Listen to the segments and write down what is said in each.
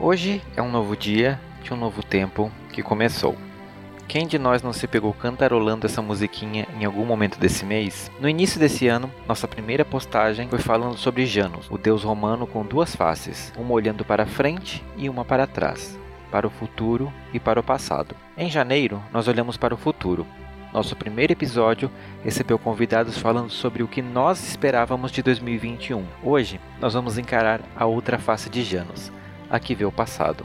Hoje é um novo dia de um novo tempo que começou. Quem de nós não se pegou cantarolando essa musiquinha em algum momento desse mês? No início desse ano, nossa primeira postagem foi falando sobre Janus, o deus romano com duas faces, uma olhando para frente e uma para trás, para o futuro e para o passado. Em janeiro, nós olhamos para o futuro. Nosso primeiro episódio recebeu convidados falando sobre o que nós esperávamos de 2021. Hoje, nós vamos encarar a outra face de Janus, a que vê o passado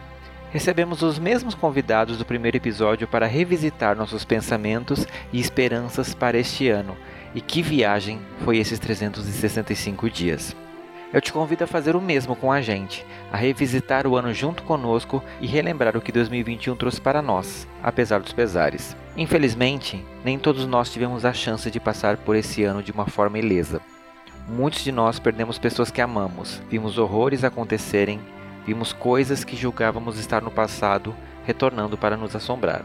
recebemos os mesmos convidados do primeiro episódio para revisitar nossos pensamentos e esperanças para este ano. E que viagem foi esses 365 dias! Eu te convido a fazer o mesmo com a gente, a revisitar o ano junto conosco e relembrar o que 2021 trouxe para nós, apesar dos pesares. Infelizmente, nem todos nós tivemos a chance de passar por esse ano de uma forma ilesa. Muitos de nós perdemos pessoas que amamos, vimos horrores acontecerem Vimos coisas que julgávamos estar no passado retornando para nos assombrar.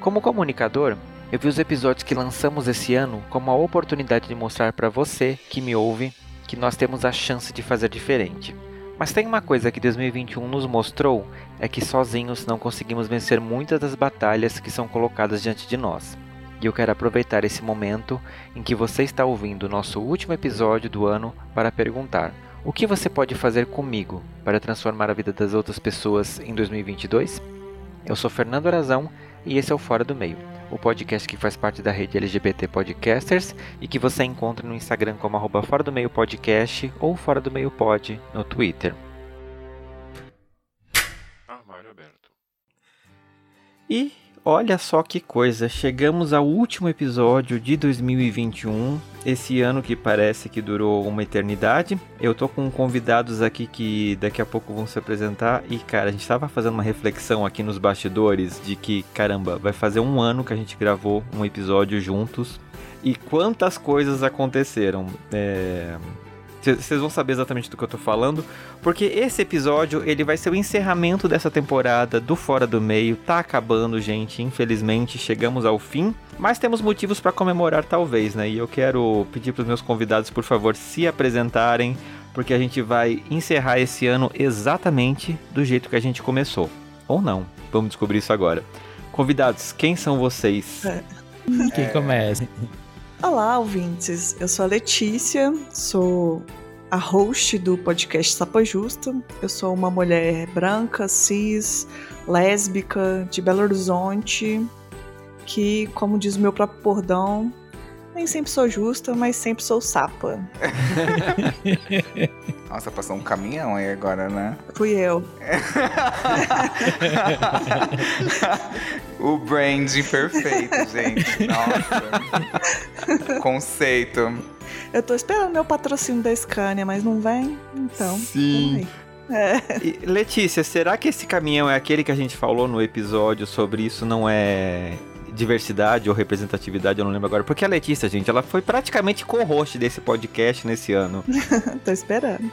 Como comunicador, eu vi os episódios que lançamos esse ano como a oportunidade de mostrar para você que me ouve que nós temos a chance de fazer diferente. Mas tem uma coisa que 2021 nos mostrou é que sozinhos não conseguimos vencer muitas das batalhas que são colocadas diante de nós. E eu quero aproveitar esse momento em que você está ouvindo o nosso último episódio do ano para perguntar: o que você pode fazer comigo para transformar a vida das outras pessoas em 2022? Eu sou Fernando Arazão e esse é o Fora do Meio, o podcast que faz parte da rede LGBT Podcasters e que você encontra no Instagram como arroba Fora do Meio Podcast ou Fora do Meio Pod no Twitter. Armário aberto. E Olha só que coisa, chegamos ao último episódio de 2021, esse ano que parece que durou uma eternidade. Eu tô com convidados aqui que daqui a pouco vão se apresentar e cara, a gente tava fazendo uma reflexão aqui nos bastidores de que, caramba, vai fazer um ano que a gente gravou um episódio juntos e quantas coisas aconteceram. É... Vocês vão saber exatamente do que eu tô falando, porque esse episódio ele vai ser o encerramento dessa temporada do Fora do Meio. Tá acabando, gente. Infelizmente, chegamos ao fim, mas temos motivos para comemorar talvez, né? E eu quero pedir para os meus convidados, por favor, se apresentarem, porque a gente vai encerrar esse ano exatamente do jeito que a gente começou. Ou não. Vamos descobrir isso agora. Convidados, quem são vocês? É. Quem começa? Olá, ouvintes. Eu sou a Letícia, sou a host do podcast Sapa Justa. Eu sou uma mulher branca, cis, lésbica, de Belo Horizonte, que, como diz o meu próprio bordão, nem sempre sou justa, mas sempre sou sapa. Nossa, passou um caminhão aí agora, né? Fui eu. o brand perfeito, gente. Nossa. Conceito. Eu tô esperando meu patrocínio da Scania, mas não vem? Então. Sim. É. E, Letícia, será que esse caminhão é aquele que a gente falou no episódio sobre isso não é diversidade ou representatividade, eu não lembro agora. Porque a Letícia, gente, ela foi praticamente co-host desse podcast nesse ano. Tô esperando.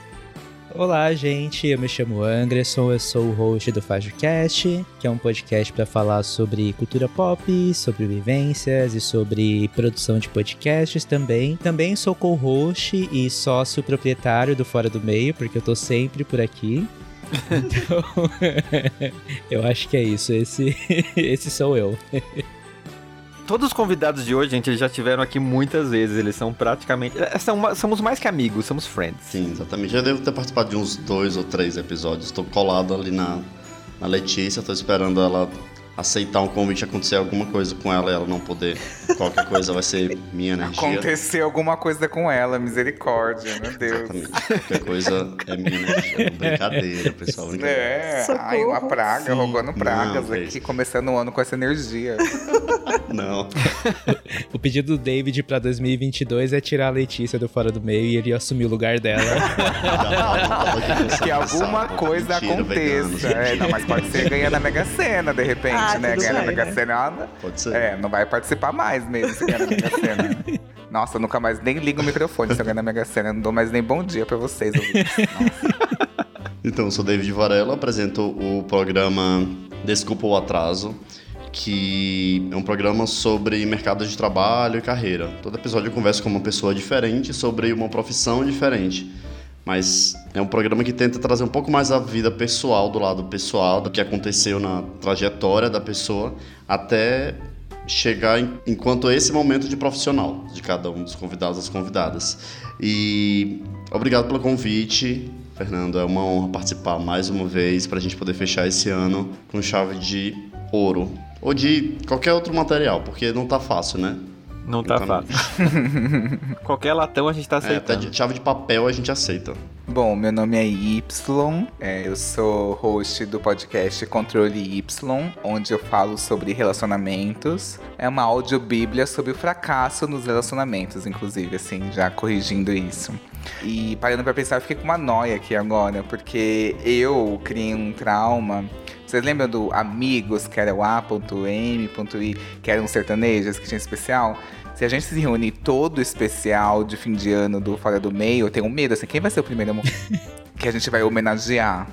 Olá, gente. Eu me chamo Anderson, eu sou o host do FajoCast, que é um podcast para falar sobre cultura pop, sobre vivências e sobre produção de podcasts também. Também sou co-host e sócio proprietário do Fora do Meio, porque eu tô sempre por aqui. Então, eu acho que é isso. Esse, esse sou eu. Todos os convidados de hoje, gente, eles já tiveram aqui muitas vezes. Eles são praticamente. É, são, somos mais que amigos, somos friends. Sim, exatamente. Já devo ter participado de uns dois ou três episódios. Estou colado ali na, na Letícia, estou esperando ela aceitar um convite, acontecer alguma coisa com ela e ela não poder. Qualquer coisa vai ser minha energia. Acontecer alguma coisa com ela, misericórdia, meu Deus. Exatamente. Qualquer coisa é minha energia. Brincadeira, pessoal. Brincadeira. É, ai, uma praga, Sim. rogando pragas não, aqui, começando o ano com essa energia. Não. O pedido do David pra 2022 é tirar a Letícia do fora do meio e ele assumir o lugar dela. que alguma coisa Mentira, aconteça. É, não, mas pode ser ganhar na Mega Sena, de repente, ah, né? Ganhar na Mega né? Sena. Nada. Pode ser. É, não vai participar mais mesmo se ganhar na Mega Sena. Nossa, nunca mais nem ligo o microfone se eu ganhar na Mega Sena. Não dou mais nem bom dia pra vocês. Então, eu sou David Varela, apresento o programa Desculpa o Atraso que é um programa sobre mercado de trabalho e carreira. Todo episódio eu converso com uma pessoa diferente sobre uma profissão diferente. Mas é um programa que tenta trazer um pouco mais a vida pessoal, do lado pessoal, do que aconteceu na trajetória da pessoa, até chegar em, enquanto esse momento de profissional de cada um dos convidados das convidadas. E obrigado pelo convite, Fernando. É uma honra participar mais uma vez para a gente poder fechar esse ano com chave de ouro. Ou de qualquer outro material, porque não tá fácil, né? Não tá então, fácil. qualquer latão a gente tá aceitando. É, até de chave de papel a gente aceita. Bom, meu nome é Y, é, eu sou host do podcast Controle Y, onde eu falo sobre relacionamentos. É uma audiobíblia sobre o fracasso nos relacionamentos, inclusive, assim, já corrigindo isso. E parando pra pensar, eu fiquei com uma noia aqui agora, porque eu criei um trauma vocês lembram do Amigos, que era o A.M.I, que eram sertanejos, que tinha especial? Se a gente se reunir todo especial de fim de ano do Fora do Meio, eu tenho medo, assim, quem vai ser o primeiro que a gente vai homenagear?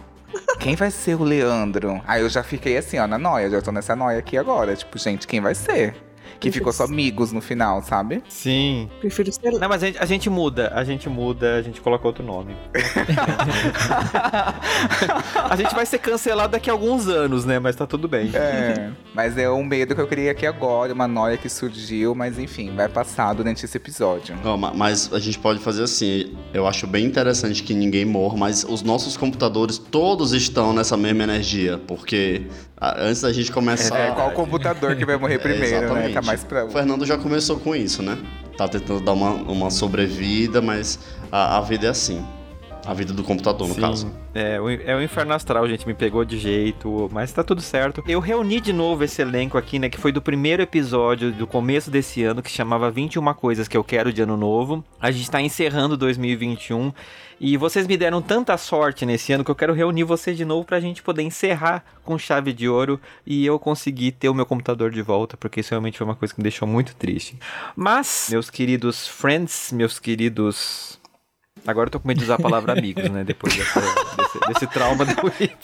Quem vai ser o Leandro? Aí eu já fiquei assim, ó, na noia, já tô nessa noia aqui agora. Tipo, gente, quem vai ser? Que ficou só amigos no final, sabe? Sim. Prefiro ser. Não, mas a gente, a gente muda, a gente muda, a gente coloca outro nome. a gente vai ser cancelado daqui a alguns anos, né? Mas tá tudo bem. É, mas é um medo que eu queria aqui agora, uma noia que surgiu, mas enfim, vai passar durante esse episódio. Não, mas a gente pode fazer assim, eu acho bem interessante que ninguém morra, mas os nossos computadores todos estão nessa mesma energia, porque antes da gente começar... É, qual computador que vai morrer primeiro, é, né? Tá mais pra... O Fernando já começou com isso, né? Tá tentando dar uma, uma sobrevida, mas a, a vida é assim. A vida do computador, no Sim, caso. É, é o inferno astral, gente, me pegou de jeito, mas tá tudo certo. Eu reuni de novo esse elenco aqui, né, que foi do primeiro episódio do começo desse ano, que chamava 21 Coisas que eu quero de ano novo. A gente tá encerrando 2021 e vocês me deram tanta sorte nesse ano que eu quero reunir vocês de novo pra gente poder encerrar com chave de ouro e eu conseguir ter o meu computador de volta, porque isso realmente foi uma coisa que me deixou muito triste. Mas, meus queridos friends, meus queridos Agora eu tô com medo de usar a palavra amigos, né? Depois dessa, desse, desse, trauma do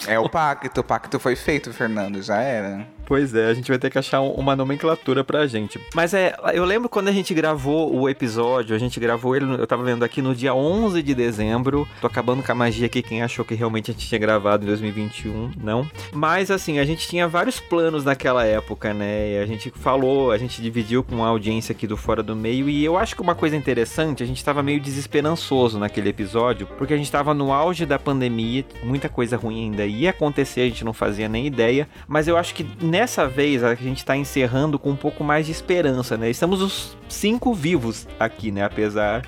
É o pacto, o pacto foi feito, Fernando, já era. Pois é, a gente vai ter que achar uma nomenclatura pra gente. Mas é, eu lembro quando a gente gravou o episódio, a gente gravou ele, eu tava vendo aqui no dia 11 de dezembro. Tô acabando com a magia aqui, quem achou que realmente a gente tinha gravado em 2021, não. Mas assim, a gente tinha vários planos naquela época, né? A gente falou, a gente dividiu com a audiência aqui do Fora do Meio e eu acho que uma coisa interessante, a gente tava meio desesperançoso naquele episódio, porque a gente tava no auge da pandemia, muita coisa ruim ainda ia acontecer, a gente não fazia nem ideia, mas eu acho que nessa vez a gente está encerrando com um pouco mais de esperança, né? Estamos os cinco vivos aqui, né? Apesar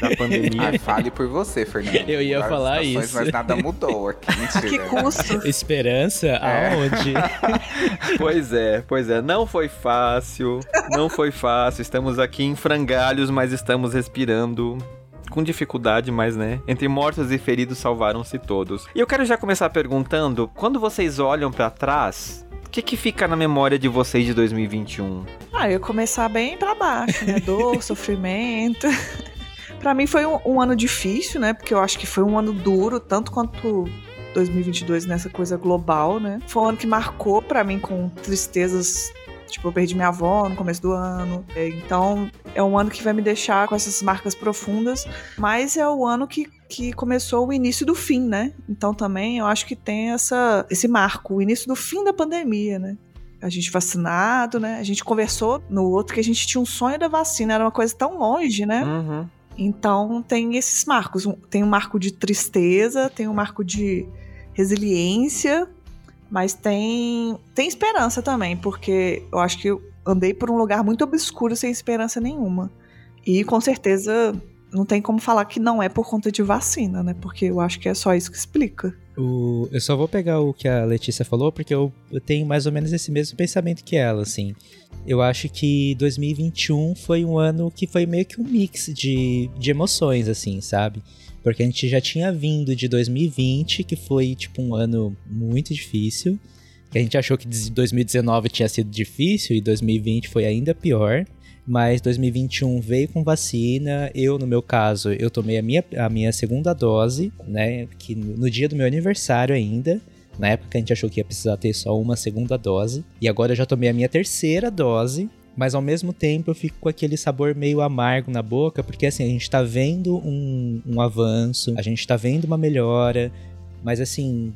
da pandemia. Ah, fale por você, Fernando. Eu ia falar isso. Mas nada mudou aqui. Mentira. que custo? Esperança? É. Aonde? pois é, pois é. Não foi fácil. Não foi fácil. Estamos aqui em frangalhos, mas estamos respirando com dificuldade, mas né, entre mortos e feridos salvaram-se todos. E eu quero já começar perguntando, quando vocês olham para trás, o que, que fica na memória de vocês de 2021? Ah, eu começar bem para baixo, né? Dor, sofrimento. para mim foi um, um, ano difícil, né? Porque eu acho que foi um ano duro, tanto quanto 2022 nessa coisa global, né? Foi um ano que marcou para mim com tristezas Tipo, eu perdi minha avó no começo do ano. É, então, é um ano que vai me deixar com essas marcas profundas. Mas é o ano que, que começou o início do fim, né? Então, também eu acho que tem essa, esse marco, o início do fim da pandemia, né? a gente vacinado, né? A gente conversou no outro que a gente tinha um sonho da vacina, era uma coisa tão longe, né? Uhum. Então tem esses marcos. Tem um marco de tristeza, tem um marco de resiliência, mas tem, tem esperança também, porque eu acho que eu andei por um lugar muito obscuro sem esperança nenhuma. E com certeza não tem como falar que não é por conta de vacina, né? Porque eu acho que é só isso que explica. O, eu só vou pegar o que a Letícia falou, porque eu, eu tenho mais ou menos esse mesmo pensamento que ela, assim. Eu acho que 2021 foi um ano que foi meio que um mix de, de emoções, assim, sabe? Porque a gente já tinha vindo de 2020, que foi, tipo, um ano muito difícil. Que a gente achou que 2019 tinha sido difícil e 2020 foi ainda pior mas 2021 veio com vacina. Eu, no meu caso, eu tomei a minha, a minha segunda dose, né? Que no dia do meu aniversário ainda. Na época a gente achou que ia precisar ter só uma segunda dose. E agora eu já tomei a minha terceira dose. Mas ao mesmo tempo eu fico com aquele sabor meio amargo na boca, porque assim, a gente tá vendo um, um avanço, a gente tá vendo uma melhora, mas assim,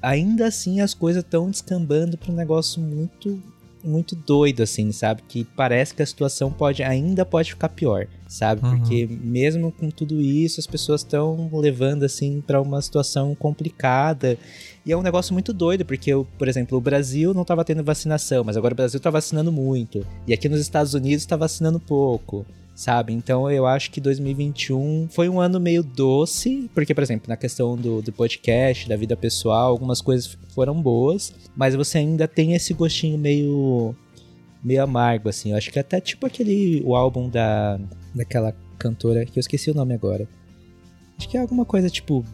ainda assim as coisas estão descambando para um negócio muito muito doido, assim, sabe? Que parece que a situação pode ainda pode ficar pior, sabe? Uhum. Porque mesmo com tudo isso, as pessoas estão levando, assim, para uma situação complicada. E é um negócio muito doido, porque, por exemplo, o Brasil não estava tendo vacinação, mas agora o Brasil está vacinando muito. E aqui nos Estados Unidos está vacinando pouco sabe? Então eu acho que 2021 foi um ano meio doce, porque, por exemplo, na questão do, do podcast, da vida pessoal, algumas coisas foram boas, mas você ainda tem esse gostinho meio meio amargo, assim. Eu acho que até tipo aquele o álbum da daquela cantora que eu esqueci o nome agora. Acho que é alguma coisa tipo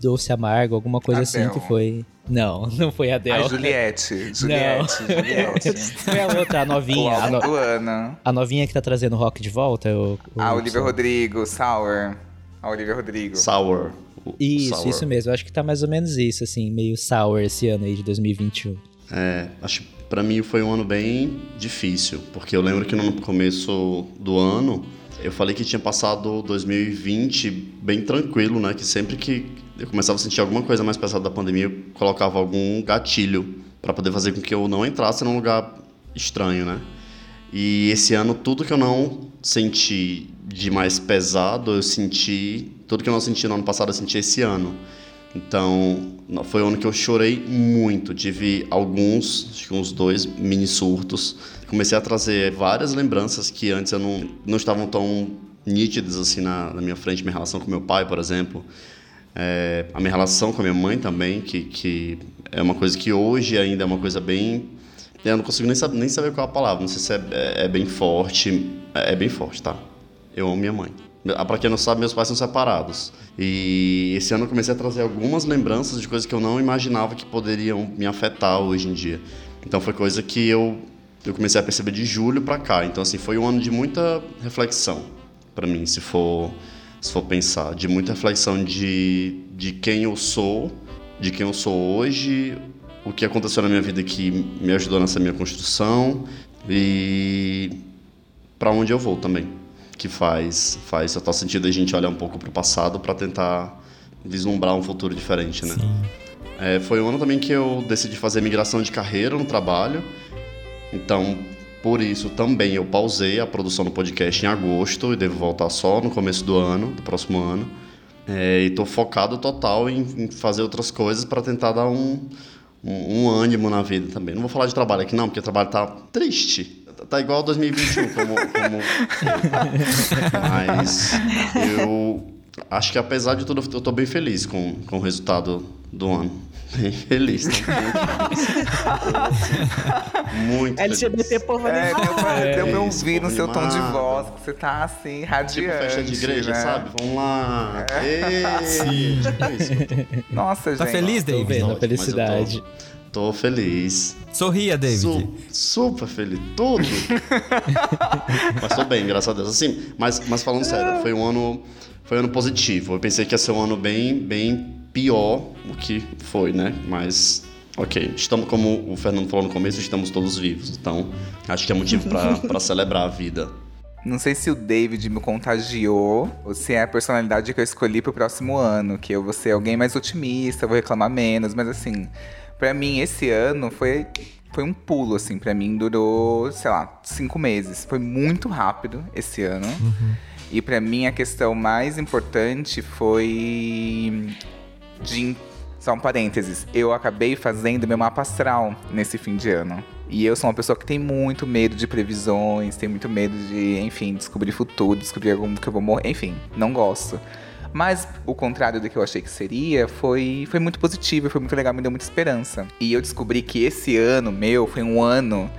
doce amargo, alguma coisa Adele. assim que foi. Não, não foi a Adele. A Juliette. Juliette, não. Juliette. foi a outra, a novinha. a, no... A novinha que tá trazendo o rock de volta. O, o... A Olivia Rodrigo, Sour. A Olivia Rodrigo. Sour. Isso, sour. isso mesmo. Eu acho que tá mais ou menos isso, assim, meio sour esse ano aí de 2021. É, acho que pra mim foi um ano bem difícil, porque eu lembro que no começo do ano eu falei que tinha passado 2020 bem tranquilo, né? Que sempre que eu começava a sentir alguma coisa mais pesada da pandemia, eu colocava algum gatilho para poder fazer com que eu não entrasse num lugar estranho, né? E esse ano, tudo que eu não senti de mais pesado, eu senti. Tudo que eu não senti no ano passado, eu senti esse ano. Então, foi o ano que eu chorei muito. Tive alguns, acho que uns dois mini surtos. Comecei a trazer várias lembranças que antes eu não, não estavam tão nítidas assim na, na minha frente. Minha relação com meu pai, por exemplo. É, a minha relação com a minha mãe também, que, que é uma coisa que hoje ainda é uma coisa bem. Eu não consigo nem saber, nem saber qual é a palavra, não sei se é, é, é bem forte. É, é, bem forte, tá? Eu amo minha mãe. Ah, Para quem não sabe, meus pais são separados. E esse ano eu comecei a trazer algumas lembranças de coisas que eu não imaginava que poderiam me afetar hoje em dia. Então foi coisa que eu, eu comecei a perceber de julho para cá. Então, assim, foi um ano de muita reflexão para mim, se for se for pensar, de muita reflexão de, de quem eu sou, de quem eu sou hoje, o que aconteceu na minha vida que me ajudou nessa minha construção e para onde eu vou também, que faz faz total sentido a gente olhar um pouco para o passado para tentar vislumbrar um futuro diferente, né? É, foi um ano também que eu decidi fazer migração de carreira no trabalho, então por isso, também eu pausei a produção do podcast em agosto e devo voltar só no começo do ano, do próximo ano. É, e estou focado total em, em, fazer outras coisas para tentar dar um, um, um, ânimo na vida também. Não vou falar de trabalho aqui não, porque o trabalho tá triste. Tá igual 2021, como, como... Mas eu acho que apesar de tudo, eu estou bem feliz com, com o resultado do ano. Bem feliz, né? Muito LGBT feliz. povo é, Deu pra, é, deu pra ouvir no seu animado. tom de voz que você tá assim, radiante. Tipo festa de igreja, né? sabe? Vamos lá. É. Sim. Nossa, tá gente. Tá feliz, David? Tô felicidade. Tô, tô, feliz. Sorria, David. Su super feliz. Tudo. mas tô bem, graças a Deus. Assim, mas, mas falando sério, foi um ano... Foi um ano positivo. Eu pensei que ia ser um ano bem, bem pior o que foi, né? Mas, ok. Estamos, como o Fernando falou no começo, estamos todos vivos. Então, acho que é motivo para celebrar a vida. Não sei se o David me contagiou ou se é a personalidade que eu escolhi pro próximo ano, que eu vou ser alguém mais otimista, vou reclamar menos, mas assim, para mim esse ano foi foi um pulo assim, para mim durou, sei lá, cinco meses. Foi muito rápido esse ano. Uhum. E para mim a questão mais importante foi Só um parênteses, eu acabei fazendo meu mapa astral nesse fim de ano. E eu sou uma pessoa que tem muito medo de previsões, tem muito medo de, enfim, descobrir futuro, descobrir como que eu vou morrer, enfim, não gosto. Mas o contrário do que eu achei que seria foi, foi muito positivo, foi muito legal, me deu muita esperança. E eu descobri que esse ano meu foi um ano,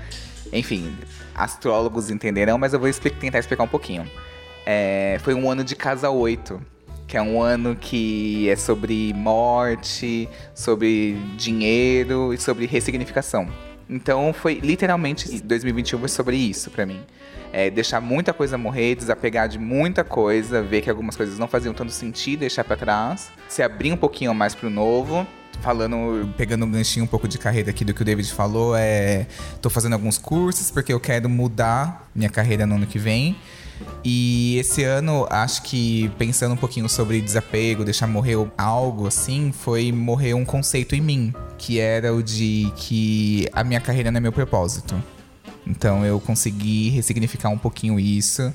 enfim, astrólogos entenderão, mas eu vou explicar, tentar explicar um pouquinho. É, foi um ano de casa 8 que é um ano que é sobre morte, sobre dinheiro e sobre ressignificação. Então foi literalmente 2021 foi sobre isso para mim. É deixar muita coisa morrer, desapegar de muita coisa, ver que algumas coisas não faziam tanto sentido, deixar para trás, se abrir um pouquinho mais pro novo falando, pegando um ganchinho um pouco de carreira aqui do que o David falou, é. tô fazendo alguns cursos porque eu quero mudar minha carreira no ano que vem. E esse ano, acho que pensando um pouquinho sobre desapego, deixar morrer algo assim, foi morrer um conceito em mim, que era o de que a minha carreira não é meu propósito. Então eu consegui ressignificar um pouquinho isso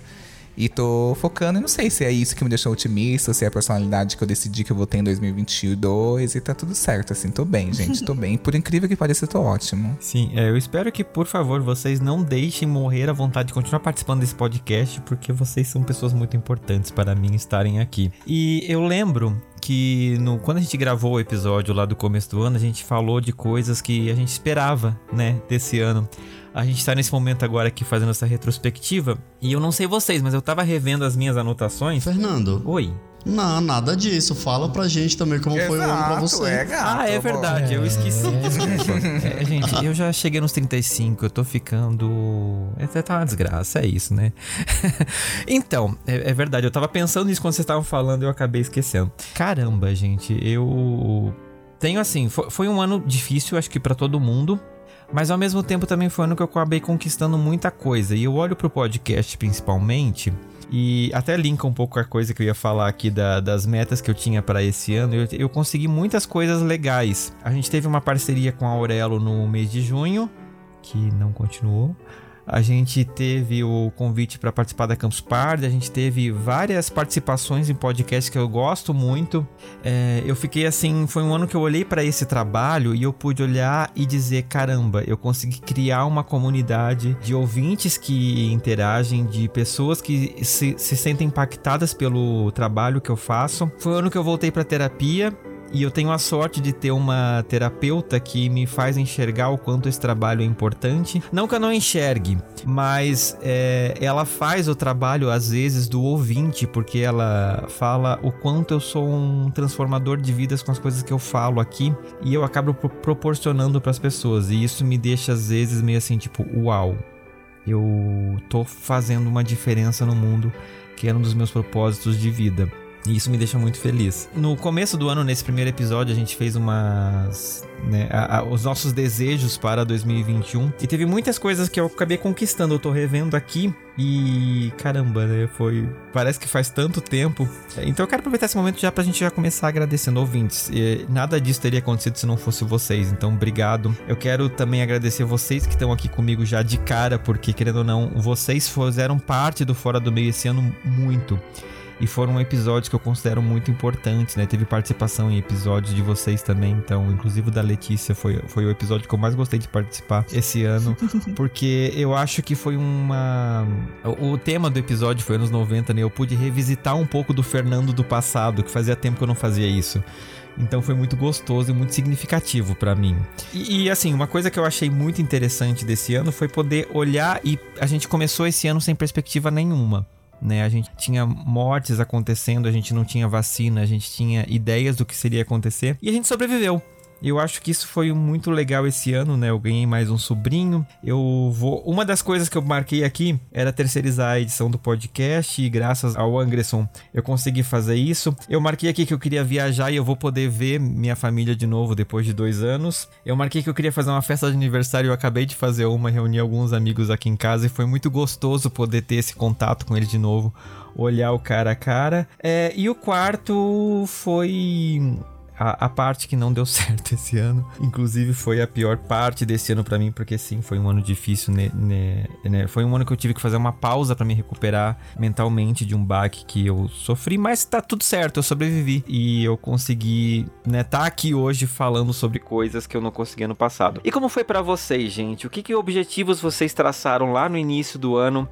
e tô focando, e não sei se é isso que me deixou otimista, se é a personalidade que eu decidi que eu vou ter em 2022, e tá tudo certo, assim, tô bem, gente, tô bem. Por incrível que pareça, tô ótimo. Sim, é, eu espero que, por favor, vocês não deixem morrer a vontade de continuar participando desse podcast, porque vocês são pessoas muito importantes para mim estarem aqui. E eu lembro que no, quando a gente gravou o episódio lá do começo do ano, a gente falou de coisas que a gente esperava, né, desse ano. A gente tá nesse momento agora aqui fazendo essa retrospectiva. E eu não sei vocês, mas eu tava revendo as minhas anotações. Fernando. Oi. Não, nada disso. Fala pra gente também como Exato, foi o ano pra você. É gato, ah, é verdade, eu esqueci. Desculpa. É, gente, eu já cheguei nos 35, eu tô ficando. Até tá uma desgraça, é isso, né? então, é, é verdade, eu tava pensando nisso quando vocês estavam falando e eu acabei esquecendo. Caramba, gente, eu. Tenho assim, foi, foi um ano difícil, acho que para todo mundo. Mas ao mesmo tempo também foi um ano que eu acabei conquistando muita coisa. E eu olho pro podcast principalmente. E até linka um pouco a coisa que eu ia falar aqui da, das metas que eu tinha para esse ano. Eu, eu consegui muitas coisas legais. A gente teve uma parceria com a Aurelo no mês de junho, que não continuou. A gente teve o convite para participar da Campus Party, a gente teve várias participações em podcasts que eu gosto muito. É, eu fiquei assim, foi um ano que eu olhei para esse trabalho e eu pude olhar e dizer: caramba, eu consegui criar uma comunidade de ouvintes que interagem, de pessoas que se, se sentem impactadas pelo trabalho que eu faço. Foi um ano que eu voltei para terapia e eu tenho a sorte de ter uma terapeuta que me faz enxergar o quanto esse trabalho é importante. Não que eu não enxergue, mas é, ela faz o trabalho às vezes do ouvinte, porque ela fala o quanto eu sou um transformador de vidas com as coisas que eu falo aqui e eu acabo proporcionando para as pessoas. E isso me deixa às vezes meio assim, tipo, uau, eu tô fazendo uma diferença no mundo, que era um dos meus propósitos de vida. E isso me deixa muito feliz. No começo do ano, nesse primeiro episódio, a gente fez umas. Né, a, a, os nossos desejos para 2021. E teve muitas coisas que eu acabei conquistando. Eu tô revendo aqui. E caramba, né? Foi. Parece que faz tanto tempo. Então eu quero aproveitar esse momento já pra gente já começar agradecendo ouvintes. E nada disso teria acontecido se não fosse vocês. Então, obrigado. Eu quero também agradecer vocês que estão aqui comigo já de cara, porque, querendo ou não, vocês fizeram parte do Fora do Meio esse ano muito e foram episódios que eu considero muito importantes, né? Teve participação em episódios de vocês também, então, inclusive o da Letícia foi, foi o episódio que eu mais gostei de participar esse ano, porque eu acho que foi uma. O, tema do episódio foi anos 90, né? Eu pude revisitar um pouco do Fernando do passado, que fazia tempo que eu não fazia isso. Então foi muito gostoso e muito significativo para mim. E, e, assim, uma coisa que eu achei muito interessante desse ano foi poder olhar e a gente começou esse ano sem perspectiva nenhuma né? A gente tinha mortes acontecendo, a gente não tinha vacina, a gente tinha ideias do que seria acontecer e a gente sobreviveu. Eu acho que isso foi muito legal esse ano, né? Eu ganhei mais um sobrinho. Eu vou. Uma das coisas que eu marquei aqui era terceirizar a edição do podcast e graças ao Anderson eu consegui fazer isso. Eu marquei aqui que eu queria viajar e eu vou poder ver minha família de novo depois de dois anos. Eu marquei que eu queria fazer uma festa de aniversário. Eu acabei de fazer uma, reuni alguns amigos aqui em casa e foi muito gostoso poder ter esse contato com eles de novo olhar o cara a cara. É, e o quarto foi a, a, parte que não deu certo esse ano, inclusive foi a pior parte desse ano para mim, porque sim, foi um ano difícil, né, né, né, Foi um ano que eu tive que fazer uma pausa para me recuperar mentalmente de um baque que eu sofri, mas tá tudo certo, eu sobrevivi e eu consegui, né, tá aqui hoje falando sobre coisas que eu não consegui no passado. E como foi para vocês, gente? O que, que objetivos vocês traçaram lá no início do ano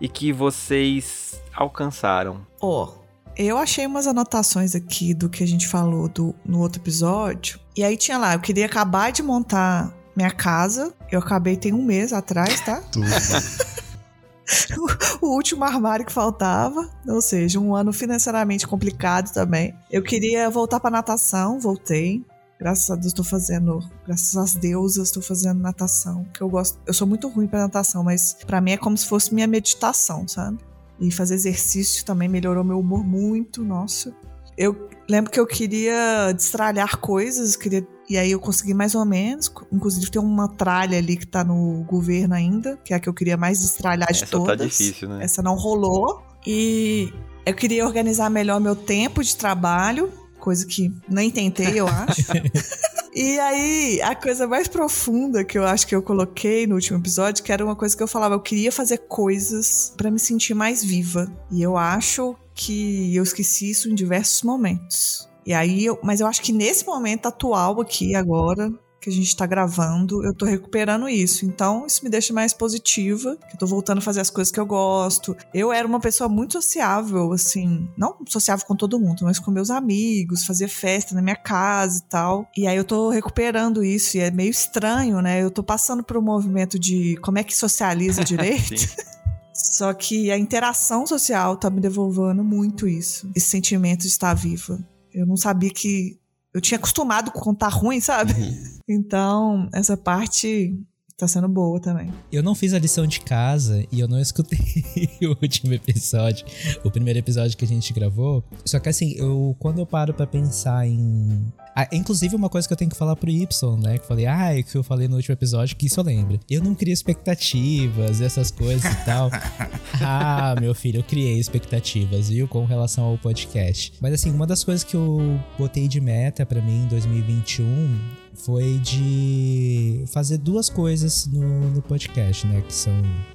e que vocês alcançaram? Ó, oh eu achei umas anotações aqui do que a gente falou do, no outro episódio. E aí tinha lá, eu queria acabar de montar minha casa. Eu acabei tem um mês atrás, tá? Tudo. o último armário que faltava, ou seja, um ano financeiramente complicado também. Eu queria voltar para natação, voltei. Graças a Deus estou fazendo, graças às deusas estou fazendo natação, que eu gosto. Eu sou muito ruim para natação, mas para mim é como se fosse minha meditação, sabe? E fazer exercício também melhorou meu humor muito, nossa. Eu lembro que eu queria destralhar coisas, queria e aí eu consegui mais ou menos. Inclusive tem uma tralha ali que tá no governo ainda, que é a que eu queria mais destralhar de Essa tá todas. Tá difícil, né? Essa não rolou. E eu queria organizar melhor meu tempo de trabalho, coisa que nem tentei, eu acho. E aí, a coisa mais profunda que eu acho que eu coloquei no último episódio, que era uma coisa que eu falava, eu queria fazer coisas para me sentir mais viva. E eu acho que eu esqueci isso em diversos momentos. E aí, eu, mas eu acho que nesse momento atual aqui agora, que a gente está gravando, eu tô recuperando isso. Então, isso me deixa mais positiva, que eu tô voltando a fazer as coisas que eu gosto. Eu era uma pessoa muito sociável, assim, não sociável com todo mundo, mas com meus amigos, fazia festa na minha casa e tal. E aí eu tô recuperando isso e é meio estranho, né? Eu tô passando por um movimento de como é que socializa direito. Só que a interação social tá me devolvendo muito isso. Esse sentimento de estar viva. Eu não sabia que eu tinha acostumado com contar ruim, sabe? Uhum. Então, essa parte tá sendo boa também. Eu não fiz a lição de casa e eu não escutei o último episódio, o primeiro episódio que a gente gravou. Só que assim, eu quando eu paro para pensar em ah, inclusive, uma coisa que eu tenho que falar pro Y, né? Que eu falei, ah, é que eu falei no último episódio, que isso eu lembro. Eu não crio expectativas, essas coisas e tal. ah, meu filho, eu criei expectativas, viu? Com relação ao podcast. Mas assim, uma das coisas que eu botei de meta para mim em 2021 foi de fazer duas coisas no, no podcast, né? Que são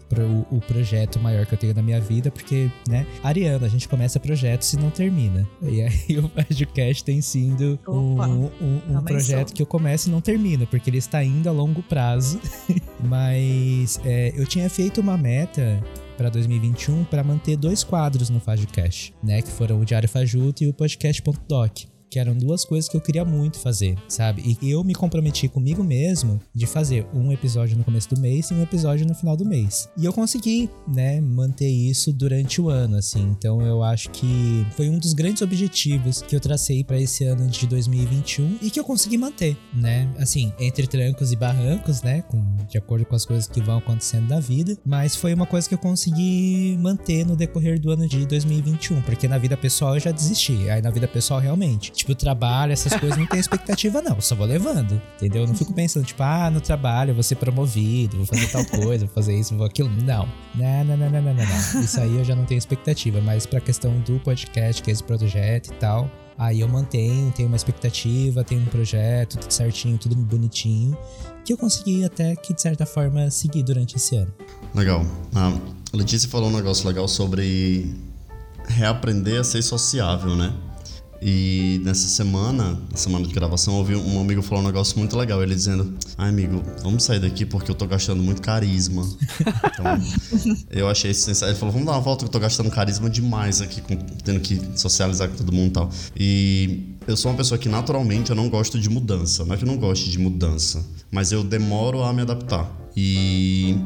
pro, o projeto maior que eu tenho na minha vida, porque, né? Ariana, a gente começa projetos e não termina. E aí o podcast tem sido Opa, um, um, um projeto que eu começo e não termina, porque ele está indo a longo prazo. Mas é, eu tinha feito uma meta para 2021 para manter dois quadros no Fajocast, né? Que foram o Diário Fajuto e o podcast.doc que eram duas coisas que eu queria muito fazer, sabe? E eu me comprometi comigo mesmo de fazer um episódio no começo do mês e um episódio no final do mês. E eu consegui, né, manter isso durante o ano, assim. Então eu acho que foi um dos grandes objetivos que eu tracei para esse ano de 2021 e que eu consegui manter, né? Assim, entre trancos e barrancos, né, com de acordo com as coisas que vão acontecendo da vida, mas foi uma coisa que eu consegui manter no decorrer do ano de 2021, porque na vida pessoal eu já desisti. Aí na vida pessoal realmente Tipo, trabalho, essas coisas, não tem expectativa, não. Só vou levando, entendeu? Eu não fico pensando, tipo, ah, no trabalho eu vou ser promovido, vou fazer tal coisa, vou fazer isso, vou aquilo. Não. Não, não, não, não, não, não. Isso aí eu já não tenho expectativa. Mas pra questão do podcast, que é esse projeto e tal, aí eu mantenho, tenho uma expectativa, tenho um projeto, tudo certinho, tudo bonitinho, que eu consegui até que, de certa forma, seguir durante esse ano. Legal. Ah, a Letícia falou um negócio legal sobre reaprender a ser sociável, né? E nessa semana, na semana de gravação, eu ouvi um amigo falar um negócio muito legal. Ele dizendo: Ai, amigo, vamos sair daqui porque eu tô gastando muito carisma. Então, eu achei isso sensacional. Ele falou: Vamos dar uma volta que eu tô gastando carisma demais aqui, com, tendo que socializar com todo mundo e tal. E eu sou uma pessoa que naturalmente eu não gosto de mudança. Não é que eu não goste de mudança, mas eu demoro a me adaptar. E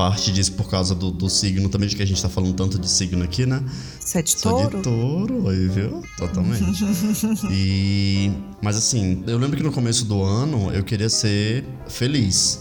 parte disso por causa do, do signo também, de que a gente tá falando tanto de signo aqui, né? Sete Sou touro. de touro, aí, viu? Totalmente. e... Mas assim, eu lembro que no começo do ano eu queria ser feliz.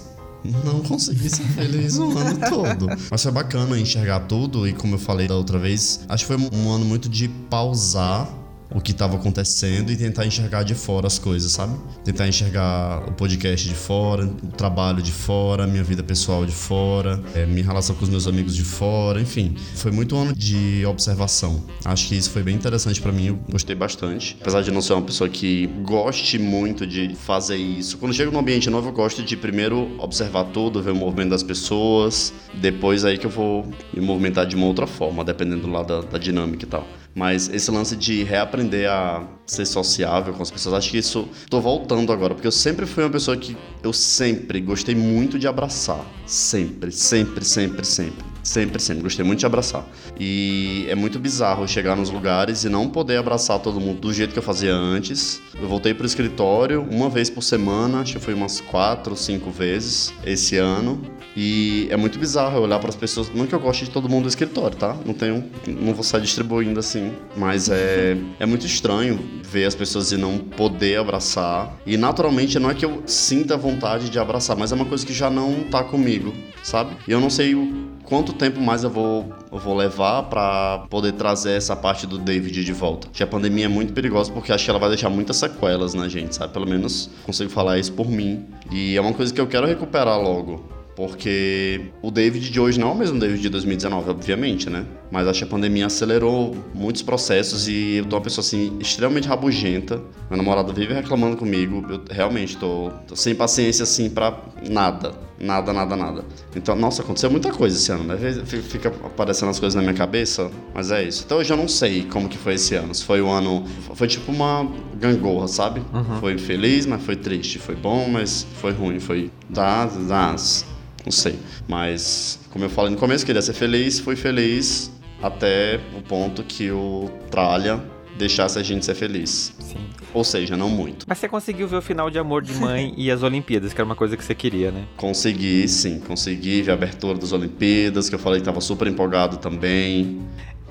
Não consegui ser feliz o ano todo. Mas foi bacana enxergar tudo e como eu falei da outra vez, acho que foi um ano muito de pausar o que estava acontecendo e tentar enxergar de fora as coisas, sabe? Tentar enxergar o podcast de fora, o trabalho de fora, minha vida pessoal de fora, é, minha relação com os meus amigos de fora, enfim. Foi muito um ano de observação. Acho que isso foi bem interessante para mim, eu gostei bastante. Apesar de não ser uma pessoa que goste muito de fazer isso. Quando chego num ambiente novo, eu gosto de primeiro observar tudo, ver o movimento das pessoas, depois aí que eu vou me movimentar de uma outra forma, dependendo lá da, da dinâmica e tal. Mas esse lance de reaprender a ser sociável com as pessoas, acho que isso tô voltando agora, porque eu sempre fui uma pessoa que eu sempre gostei muito de abraçar. Sempre, sempre, sempre, sempre. Sempre, sempre. Gostei muito de abraçar. E é muito bizarro chegar nos lugares e não poder abraçar todo mundo do jeito que eu fazia antes. Eu voltei pro escritório uma vez por semana, acho que foi umas quatro, cinco vezes esse ano. E é muito bizarro olhar para as pessoas. Não que eu goste de todo mundo do escritório, tá? Não tenho. Não vou sair distribuindo assim. Mas é, é muito estranho ver as pessoas e não poder abraçar. E naturalmente não é que eu sinta vontade de abraçar, mas é uma coisa que já não tá comigo, sabe? E eu não sei o quanto tempo mais eu vou, eu vou levar para poder trazer essa parte do David de volta. Que a pandemia é muito perigosa porque acho que ela vai deixar muitas sequelas na gente, sabe? Pelo menos consigo falar isso por mim. E é uma coisa que eu quero recuperar logo. Porque o David de hoje não é o mesmo David de 2019, obviamente, né? Mas acho que a pandemia acelerou muitos processos e eu tô uma pessoa assim extremamente rabugenta. Meu namorado vive reclamando comigo. Eu realmente tô, tô sem paciência assim para nada. Nada, nada, nada. Então, nossa, aconteceu muita coisa esse ano, né? Fica aparecendo as coisas na minha cabeça, mas é isso. Então hoje eu não sei como que foi esse ano. Se foi o ano. Foi tipo uma gangorra, sabe? Uhum. Foi feliz, mas foi triste. Foi bom, mas foi ruim. Foi das, das. Não sei. Mas, como eu falei no começo, queria ser feliz, fui feliz até o ponto que o Tralha deixasse a gente ser feliz. Sim. Ou seja, não muito. Mas você conseguiu ver o final de Amor de Mãe e as Olimpíadas, que era uma coisa que você queria, né? Consegui, sim. Consegui ver a abertura das Olimpíadas, que eu falei que estava super empolgado também.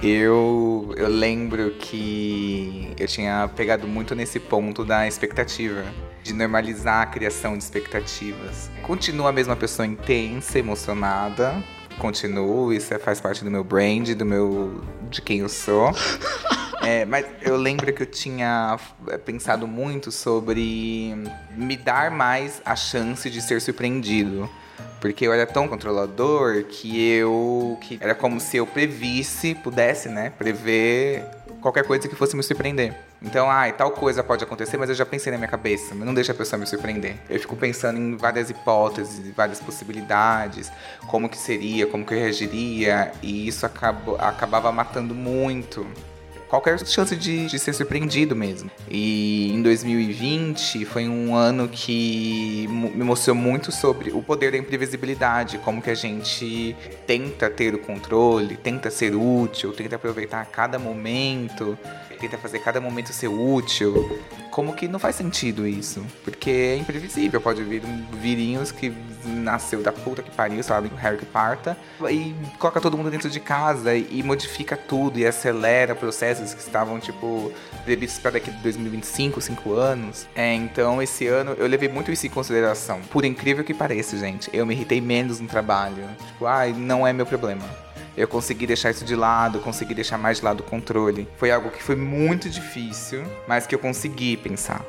Eu, eu lembro que eu tinha pegado muito nesse ponto da expectativa, de normalizar a criação de expectativas. Continuo a mesma pessoa intensa, emocionada, continuo, isso é, faz parte do meu brand, do meu de quem eu sou. É, mas eu lembro que eu tinha é, pensado muito sobre me dar mais a chance de ser surpreendido. Porque eu era tão controlador que eu. que era como se eu previsse, pudesse, né? Prever qualquer coisa que fosse me surpreender. Então, ai, ah, tal coisa pode acontecer, mas eu já pensei na minha cabeça. Não deixa a pessoa me surpreender. Eu fico pensando em várias hipóteses, várias possibilidades, como que seria, como que eu reagiria, e isso acabou, acabava matando muito qualquer chance de, de ser surpreendido mesmo. E em 2020 foi um ano que me mostrou muito sobre o poder da imprevisibilidade, como que a gente tenta ter o controle, tenta ser útil, tenta aproveitar cada momento, tenta fazer cada momento ser útil. Como que não faz sentido isso? Porque é imprevisível, pode vir um virinhos que nasceu da puta que pariu, sabe? O Harry que parta, e coloca todo mundo dentro de casa e modifica tudo e acelera processos que estavam, tipo, previstos para daqui de 2025, 5 anos. É, então esse ano eu levei muito isso em consideração. Por incrível que pareça, gente, eu me irritei menos no trabalho. Tipo, ai, não é meu problema eu consegui deixar isso de lado, consegui deixar mais de lado o controle. Foi algo que foi muito difícil, mas que eu consegui pensar.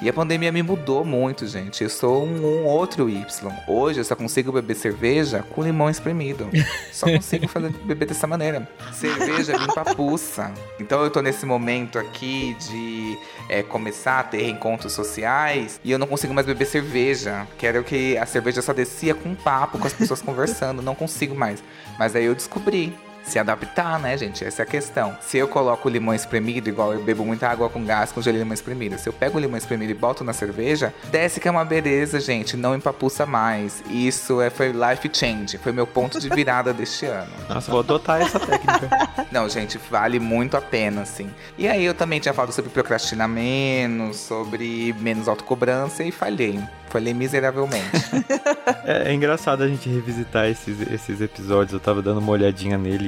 E a pandemia me mudou muito, gente. Eu sou um, um, outro Y. Hoje eu só consigo beber cerveja com limão espremido. Só consigo fazer, beber dessa maneira. Cerveja limpa a puça. Então eu tô nesse momento aqui de é, começar a ter reencontros sociais e eu não consigo mais beber cerveja. Quero que a cerveja só descia com um papo, com as pessoas conversando. Não consigo mais. Mas aí eu descobri se adaptar, né, gente? Essa é a questão. Se eu coloco limão espremido, igual eu bebo muita água com gás com gelo de limão espremido, se eu pego o limão espremido e boto na cerveja, desce que é uma beleza, gente, não empapuça mais. Isso é, foi life change, foi meu ponto de virada deste ano. Nossa, vou adotar essa técnica. Não, gente, vale muito a pena, assim. E aí eu também tinha falado sobre procrastinar menos, sobre menos autocobrança e falhei. Falei miseravelmente. é, é, engraçado a gente revisitar esses, esses episódios. Eu tava dando uma olhadinha nele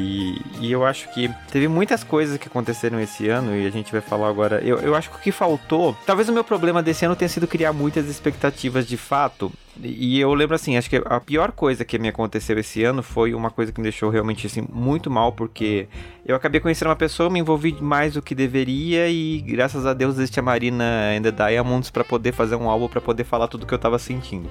e, e, eu acho que teve muitas coisas que aconteceram esse ano e a gente vai falar agora. Eu, eu acho que o que faltou. Talvez o meu problema desse ano tenha sido criar muitas expectativas de fato E eu lembro assim, acho que a pior coisa que me aconteceu esse ano foi uma coisa que me deixou realmente assim muito mal, porque eu acabei conhecendo uma pessoa, me envolvi mais do que deveria e graças a Deus existe a Marina and the Diamonds para poder fazer um álbum para poder falar tudo que eu tava sentindo.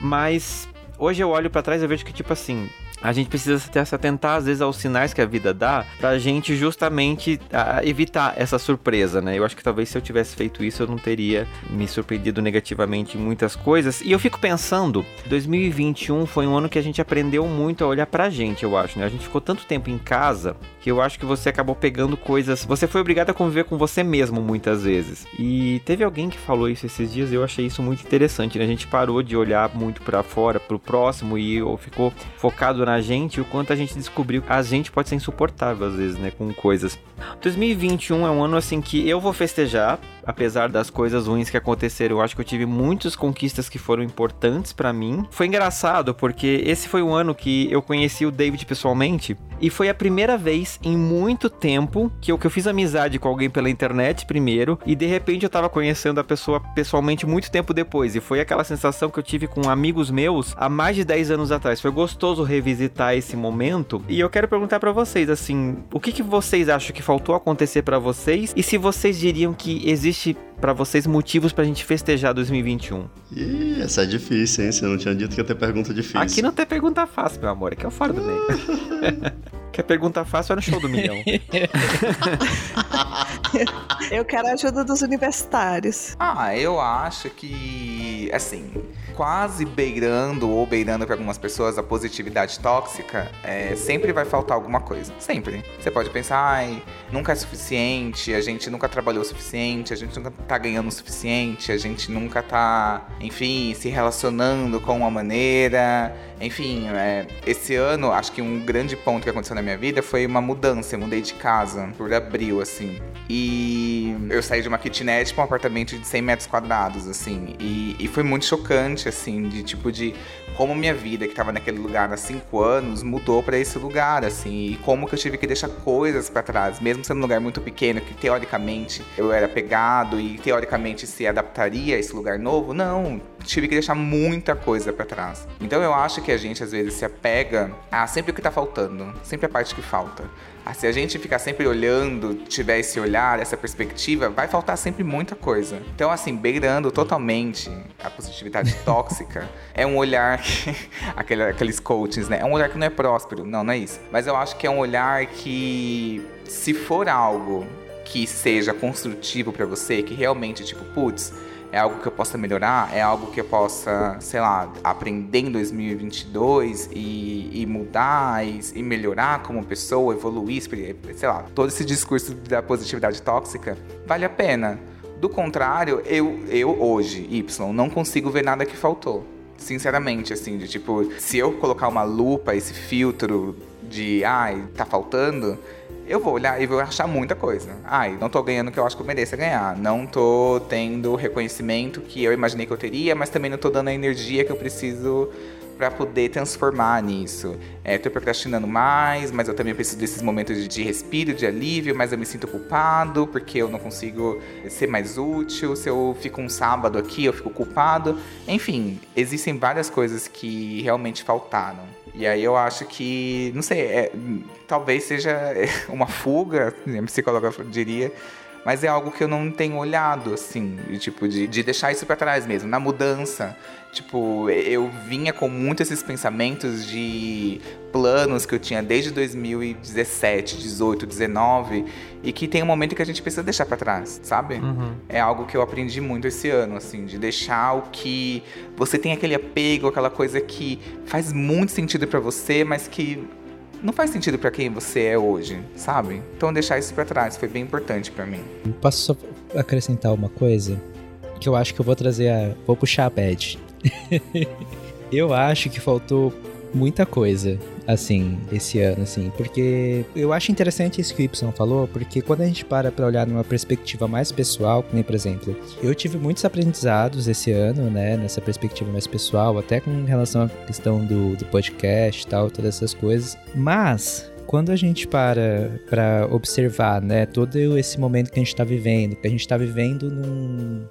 Mas hoje eu olho para trás e vejo que tipo assim, a gente precisa se atentar às vezes aos sinais que a vida dá pra gente justamente evitar essa surpresa, né? Eu acho que talvez se eu tivesse feito isso eu não teria me surpreendido negativamente em muitas coisas. E eu fico pensando, 2021 foi um ano que a gente aprendeu muito a olhar pra gente, eu acho, né? A gente ficou tanto tempo em casa que eu acho que você acabou pegando coisas, você foi obrigado a conviver com você mesmo muitas vezes. E teve alguém que falou isso esses dias, eu achei isso muito interessante, né? A gente parou de olhar muito para fora, pro próximo e ficou focado na gente o quanto a gente descobriu que a gente pode ser insuportável às vezes, né, com coisas. 2021 é um ano assim que eu vou festejar, apesar das coisas ruins que aconteceram. Eu acho que eu tive muitas conquistas que foram importantes para mim. Foi engraçado porque esse foi o ano que eu conheci o David pessoalmente e foi a primeira vez em muito tempo que eu, que eu fiz amizade com alguém pela internet primeiro e de repente eu tava conhecendo a pessoa pessoalmente muito tempo depois e foi aquela sensação que eu tive com amigos meus há mais de 10 anos atrás. Foi gostoso revisitar esse momento e eu quero perguntar para vocês assim, o que, que vocês acham que faltou acontecer para vocês e se vocês diriam que existe para vocês motivos pra gente festejar 2021? Ih, essa é difícil, hein? Você não tinha dito que ia ter pergunta difícil. Aqui não tem pergunta fácil, meu amor. Aqui é o fora do meio. Quer pergunta fácil é no show do milhão. eu quero a ajuda dos universitários. Ah, eu acho que, assim, quase beirando ou beirando para algumas pessoas a positividade tóxica, é, sempre vai faltar alguma coisa. Sempre. Você pode pensar, ai, nunca é suficiente, a gente nunca trabalhou o suficiente, a gente nunca tá ganhando o suficiente, a gente nunca tá, enfim, se relacionando com uma maneira. Enfim, é, esse ano, acho que um grande ponto que aconteceu na minha vida foi uma mudança. Eu mudei de casa por abril, assim. E eu saí de uma kitnet para um apartamento de 100 metros quadrados, assim. E, e foi muito chocante, assim, de tipo de como minha vida, que estava naquele lugar há cinco anos, mudou para esse lugar, assim, e como que eu tive que deixar coisas para trás, mesmo sendo um lugar muito pequeno, que teoricamente eu era pegado e teoricamente se adaptaria a esse lugar novo, não, tive que deixar muita coisa para trás. Então eu acho que a gente às vezes se apega a sempre o que tá faltando, sempre a parte que falta. Ah, se a gente ficar sempre olhando, tiver esse olhar, essa perspectiva, vai faltar sempre muita coisa. Então, assim, beirando totalmente a positividade tóxica, é um olhar. aquele, aqueles coachings, né? É um olhar que não é próspero. Não, não é isso. Mas eu acho que é um olhar que, se for algo que seja construtivo para você, que realmente, tipo, putz, é algo que eu possa melhorar, é algo que eu possa, sei lá, aprender em 2022 e, e mudar e, e, melhorar como pessoa, evoluir, sei lá, todo esse discurso da positividade tóxica, vale a pena. Do contrário, eu, eu hoje, Y, não consigo ver nada que faltou. Sinceramente, assim, de tipo, se eu colocar uma lupa, esse filtro de, ai, tá faltando, eu vou olhar e vou achar muita coisa. Ai, não tô ganhando o que eu acho que eu mereço ganhar. Não tô tendo o reconhecimento que eu imaginei que eu teria, mas também não tô dando a energia que eu preciso para poder transformar nisso. É, tô procrastinando mais, mas eu também preciso desses momentos de respiro, de alívio, mas eu me sinto culpado porque eu não consigo ser mais útil. Se eu fico um sábado aqui, eu fico culpado. Enfim, existem várias coisas que realmente faltaram. E aí eu acho que, não sei, é, talvez seja uma fuga, a psicóloga diria, mas é algo que eu não tenho olhado, assim, tipo, de, de deixar isso para trás mesmo, na mudança. Tipo, eu vinha com muitos esses pensamentos de planos que eu tinha desde 2017, 18, 19 e que tem um momento que a gente precisa deixar para trás, sabe? Uhum. É algo que eu aprendi muito esse ano, assim, de deixar o que você tem aquele apego, aquela coisa que faz muito sentido para você, mas que não faz sentido para quem você é hoje, sabe? Então deixar isso para trás foi bem importante para mim. Posso só acrescentar uma coisa? Que eu acho que eu vou trazer a. Vou puxar a bad. eu acho que faltou muita coisa, assim, esse ano, assim, porque eu acho interessante isso que o Y falou, porque quando a gente para pra olhar numa perspectiva mais pessoal, como por exemplo, eu tive muitos aprendizados esse ano, né, nessa perspectiva mais pessoal, até com relação à questão do, do podcast e tal, todas essas coisas, mas quando a gente para para observar, né, todo esse momento que a gente está vivendo, que a gente está vivendo num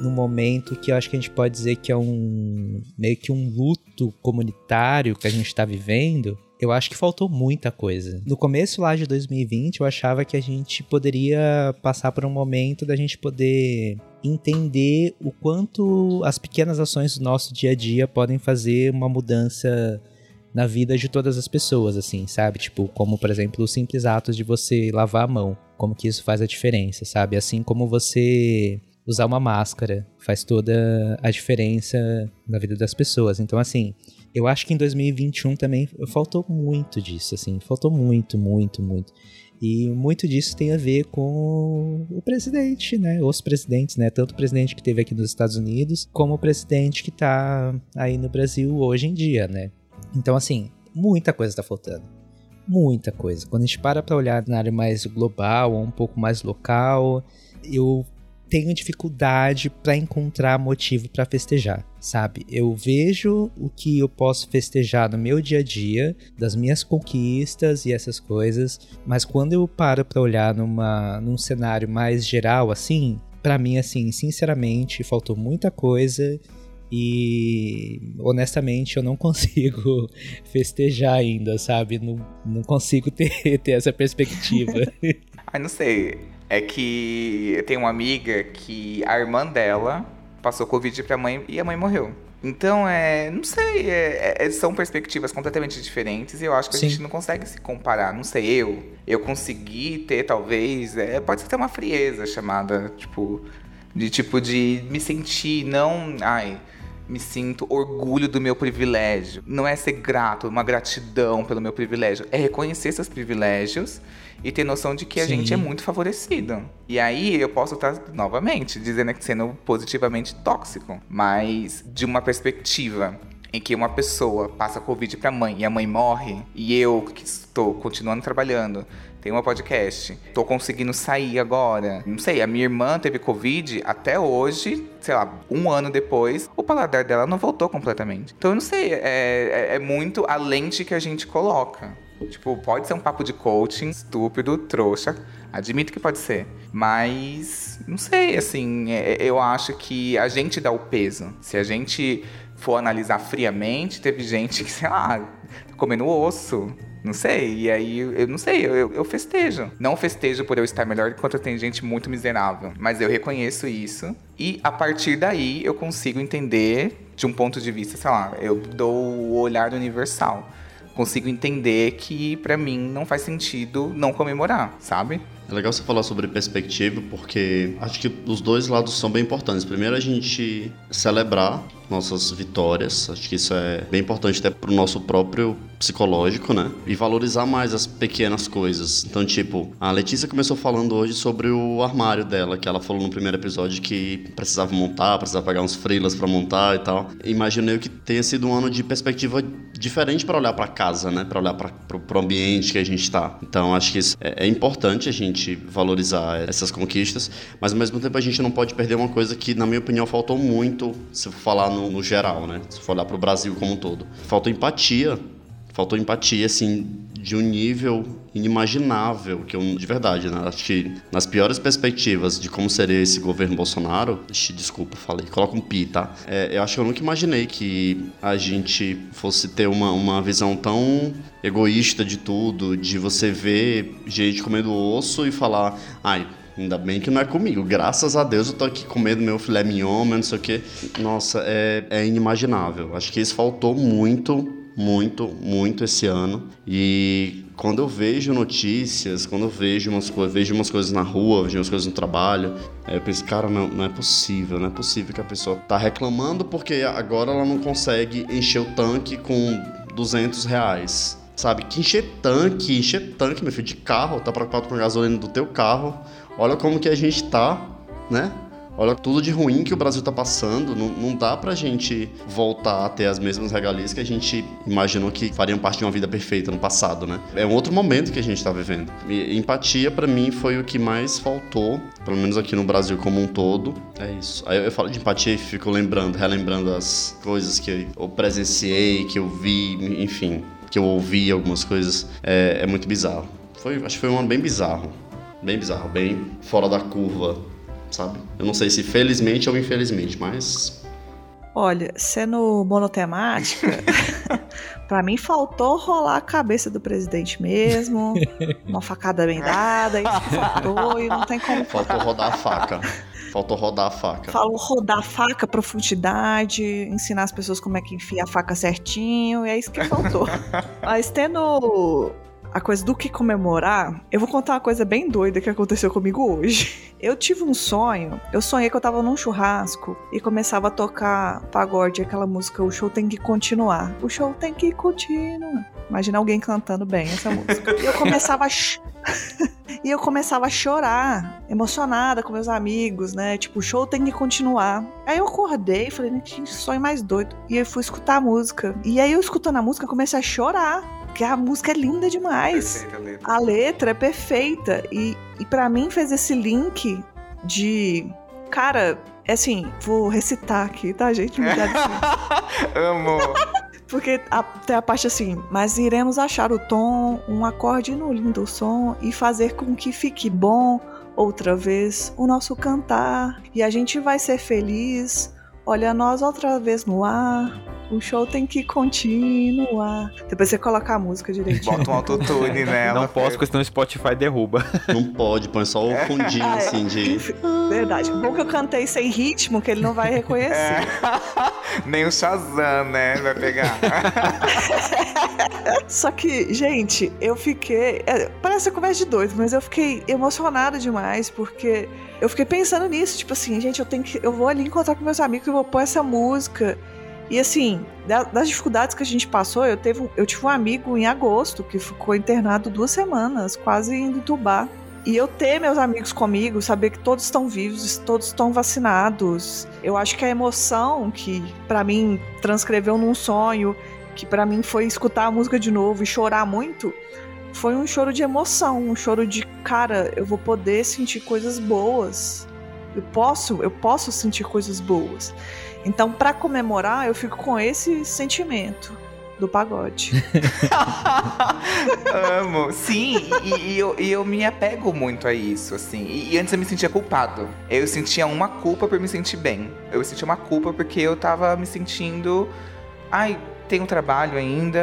num momento que eu acho que a gente pode dizer que é um meio que um luto comunitário que a gente está vivendo, eu acho que faltou muita coisa. No começo lá de 2020, eu achava que a gente poderia passar por um momento da gente poder entender o quanto as pequenas ações do nosso dia a dia podem fazer uma mudança na vida de todas as pessoas, assim, sabe? Tipo, como, por exemplo, os simples atos de você lavar a mão, como que isso faz a diferença, sabe? Assim como você usar uma máscara faz toda a diferença na vida das pessoas. Então, assim, eu acho que em 2021 também faltou muito disso, assim, faltou muito, muito, muito. E muito disso tem a ver com o presidente, né? Os presidentes, né? Tanto o presidente que teve aqui nos Estados Unidos, como o presidente que tá aí no Brasil hoje em dia, né? Então, assim, muita coisa está faltando. Muita coisa. Quando a gente para para olhar na área mais global ou um pouco mais local, eu tenho dificuldade para encontrar motivo para festejar, sabe? Eu vejo o que eu posso festejar no meu dia a dia, das minhas conquistas e essas coisas, mas quando eu paro para olhar numa, num cenário mais geral assim, para mim assim, sinceramente, faltou muita coisa e honestamente eu não consigo festejar ainda, sabe? Não, não consigo ter, ter essa perspectiva. Ai, não sei. É que tenho uma amiga que a irmã dela passou Covid pra mãe e a mãe morreu. Então, é. Não sei, é, é, são perspectivas completamente diferentes e eu acho que Sim. a gente não consegue se comparar. Não sei, eu. Eu consegui ter, talvez. É, pode ser uma frieza chamada, tipo. De tipo, de me sentir, não. Ai me sinto orgulho do meu privilégio. Não é ser grato, uma gratidão pelo meu privilégio. É reconhecer seus privilégios e ter noção de que a Sim. gente é muito favorecido. E aí eu posso estar, novamente, dizendo que sendo positivamente tóxico, mas de uma perspectiva em que uma pessoa passa Covid para a mãe e a mãe morre, e eu que estou continuando trabalhando, tenho um podcast, estou conseguindo sair agora. Não sei, a minha irmã teve Covid até hoje, sei lá, um ano depois, o paladar dela não voltou completamente. Então eu não sei, é, é, é muito a lente que a gente coloca. Tipo, pode ser um papo de coaching estúpido, trouxa. Admito que pode ser. Mas, não sei, assim, é, eu acho que a gente dá o peso. Se a gente for analisar friamente, teve gente que, sei lá, comendo osso. Não sei. E aí, eu não sei, eu, eu festejo. Não festejo por eu estar melhor enquanto tem gente muito miserável. Mas eu reconheço isso. E a partir daí eu consigo entender de um ponto de vista, sei lá, eu dou o olhar universal. Consigo entender que para mim não faz sentido não comemorar, sabe? É legal você falar sobre perspectiva, porque acho que os dois lados são bem importantes. Primeiro, a gente celebrar nossas vitórias. Acho que isso é bem importante até para o nosso próprio psicológico, né? E valorizar mais as pequenas coisas. Então, tipo, a Letícia começou falando hoje sobre o armário dela, que ela falou no primeiro episódio que precisava montar, precisava pagar uns freelas para montar e tal. Imaginei que tenha sido um ano de perspectiva diferente para olhar para casa, né? Para olhar para o ambiente que a gente está. Então, acho que isso é, é importante a gente valorizar essas conquistas, mas ao mesmo tempo a gente não pode perder uma coisa que, na minha opinião, faltou muito, se for falar no, no geral, né? Se for olhar para o Brasil como um todo. Faltou empatia. Faltou empatia, assim, de um nível inimaginável, que eu, de verdade, né? Acho que nas piores perspectivas de como seria esse governo Bolsonaro, ixi, desculpa, falei, coloca um pi, tá? É, eu acho que eu nunca imaginei que a gente fosse ter uma, uma visão tão egoísta de tudo, de você ver gente comendo osso e falar, ai, Ainda bem que não é comigo. Graças a Deus eu tô aqui comendo meu filé mignon, não sei o quê. Nossa, é, é inimaginável. Acho que isso faltou muito, muito, muito esse ano. E quando eu vejo notícias, quando eu vejo umas, vejo umas coisas na rua, vejo umas coisas no trabalho, eu penso, cara, não, não é possível, não é possível que a pessoa tá reclamando porque agora ela não consegue encher o tanque com 200 reais. Sabe, que encher tanque, encher tanque, meu filho, de carro, tá preocupado com a gasolina do teu carro, Olha como que a gente tá, né? Olha tudo de ruim que o Brasil tá passando. Não, não dá pra gente voltar a ter as mesmas regalias que a gente imaginou que fariam parte de uma vida perfeita no passado, né? É um outro momento que a gente tá vivendo. E empatia, para mim, foi o que mais faltou, pelo menos aqui no Brasil como um todo. É isso. Aí eu falo de empatia e fico lembrando, relembrando as coisas que eu presenciei, que eu vi, enfim, que eu ouvi algumas coisas. É, é muito bizarro. Foi, acho que foi um ano bem bizarro bem bizarro, bem fora da curva, sabe? Eu não sei se felizmente ou infelizmente, mas. Olha, sendo monotemática, para mim faltou rolar a cabeça do presidente mesmo, uma facada bem dada, isso faltou e não tem como. Faltou rodar a faca. Faltou rodar a faca. Falou rodar a faca, profundidade, ensinar as pessoas como é que enfia a faca certinho, e é isso que faltou. Mas tendo a coisa do que comemorar, eu vou contar uma coisa bem doida que aconteceu comigo hoje. Eu tive um sonho, eu sonhei que eu tava num churrasco e começava a tocar pagode, aquela música O Show Tem Que Continuar. O show tem que continuar. Imagina alguém cantando bem essa música. E eu começava a. e eu começava a chorar, emocionada com meus amigos, né? Tipo, o show tem que continuar. Aí eu acordei e falei, que sonho mais doido. E eu fui escutar a música. E aí eu escutando a música, comecei a chorar porque a música é linda demais. Perfeita a letra. A letra é perfeita. E, e para mim fez esse link de. Cara, é assim, vou recitar aqui, tá, gente? Me dá Amo! Porque até a parte assim, mas iremos achar o tom, um acorde no lindo som e fazer com que fique bom outra vez o nosso cantar. E a gente vai ser feliz. Olha nós outra vez no ar. O show tem que continuar. Depois você coloca a música direitinho. Bota um autotune nela. Não posso, porque senão o Spotify derruba. Não pode, põe só o fundinho ah, é. assim de. Verdade. Bom que eu cantei sem ritmo, que ele não vai reconhecer. É. Nem o Shazam, né? Vai pegar. Só que, gente, eu fiquei. É, parece conversa de doido, mas eu fiquei emocionada demais, porque eu fiquei pensando nisso, tipo assim, gente, eu tenho que. Eu vou ali encontrar com meus amigos, eu vou pôr essa música. E assim, das dificuldades que a gente passou, eu, teve, eu tive um amigo em agosto que ficou internado duas semanas, quase indo entubar. E eu ter meus amigos comigo, saber que todos estão vivos, todos estão vacinados. Eu acho que a emoção que para mim transcreveu num sonho, que para mim foi escutar a música de novo e chorar muito, foi um choro de emoção, um choro de cara, eu vou poder sentir coisas boas. Eu posso, eu posso sentir coisas boas. Então, para comemorar, eu fico com esse sentimento do pagode. Amo. Sim, e, e, eu, e, eu, me apego muito a isso, assim. E, e, antes eu me sentia culpado. Eu sentia uma culpa por me sentir bem. Eu sentia uma culpa porque eu tava me sentindo. Ai, tenho trabalho ainda,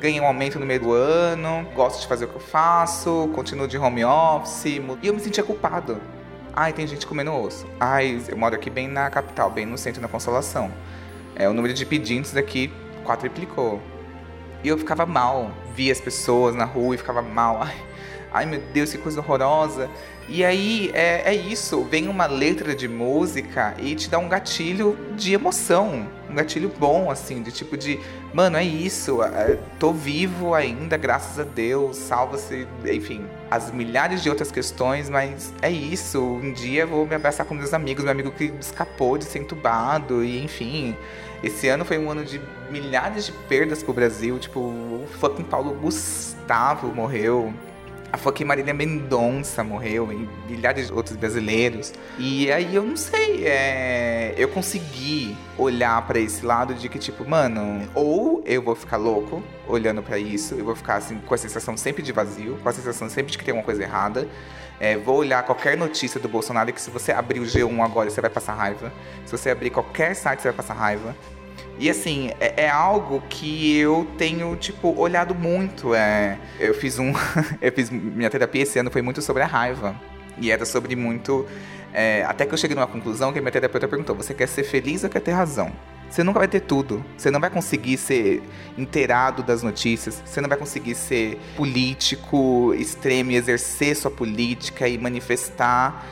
ganhei um aumento no meio do ano, gosto de fazer o que eu faço, continuo de home office. E eu me sentia culpado. Ai, tem gente comendo osso. Ai, eu moro aqui bem na capital, bem no centro da Consolação. É, o número de pedintes daqui quadriplicou. E eu ficava mal. Via as pessoas na rua e ficava mal. Ai, ai meu Deus, que coisa horrorosa. E aí é, é isso, vem uma letra de música e te dá um gatilho de emoção, um gatilho bom, assim, de tipo de, mano, é isso, é, tô vivo ainda, graças a Deus, salva-se, enfim, as milhares de outras questões, mas é isso, um dia vou me abraçar com meus amigos, meu amigo que escapou de ser entubado, e enfim, esse ano foi um ano de milhares de perdas pro Brasil, tipo, o fucking Paulo Gustavo morreu, a fucking Marília Mendonça morreu, e milhares de outros brasileiros. E aí eu não sei, é... eu consegui olhar para esse lado de que, tipo, mano, ou eu vou ficar louco olhando para isso, eu vou ficar assim com a sensação sempre de vazio, com a sensação sempre de que tem alguma coisa errada. É, vou olhar qualquer notícia do Bolsonaro que se você abrir o G1 agora, você vai passar raiva. Se você abrir qualquer site, você vai passar raiva. E assim, é, é, algo que eu tenho, tipo, olhado muito. É, eu fiz um. eu fiz. Minha terapia esse ano foi muito sobre a raiva. E era sobre muito. É, até que eu cheguei numa conclusão que a minha terapeuta perguntou: você quer ser feliz ou quer ter razão? Você nunca vai ter tudo. Você não vai conseguir ser inteirado das notícias. Você não vai conseguir ser político extremo e exercer sua política e manifestar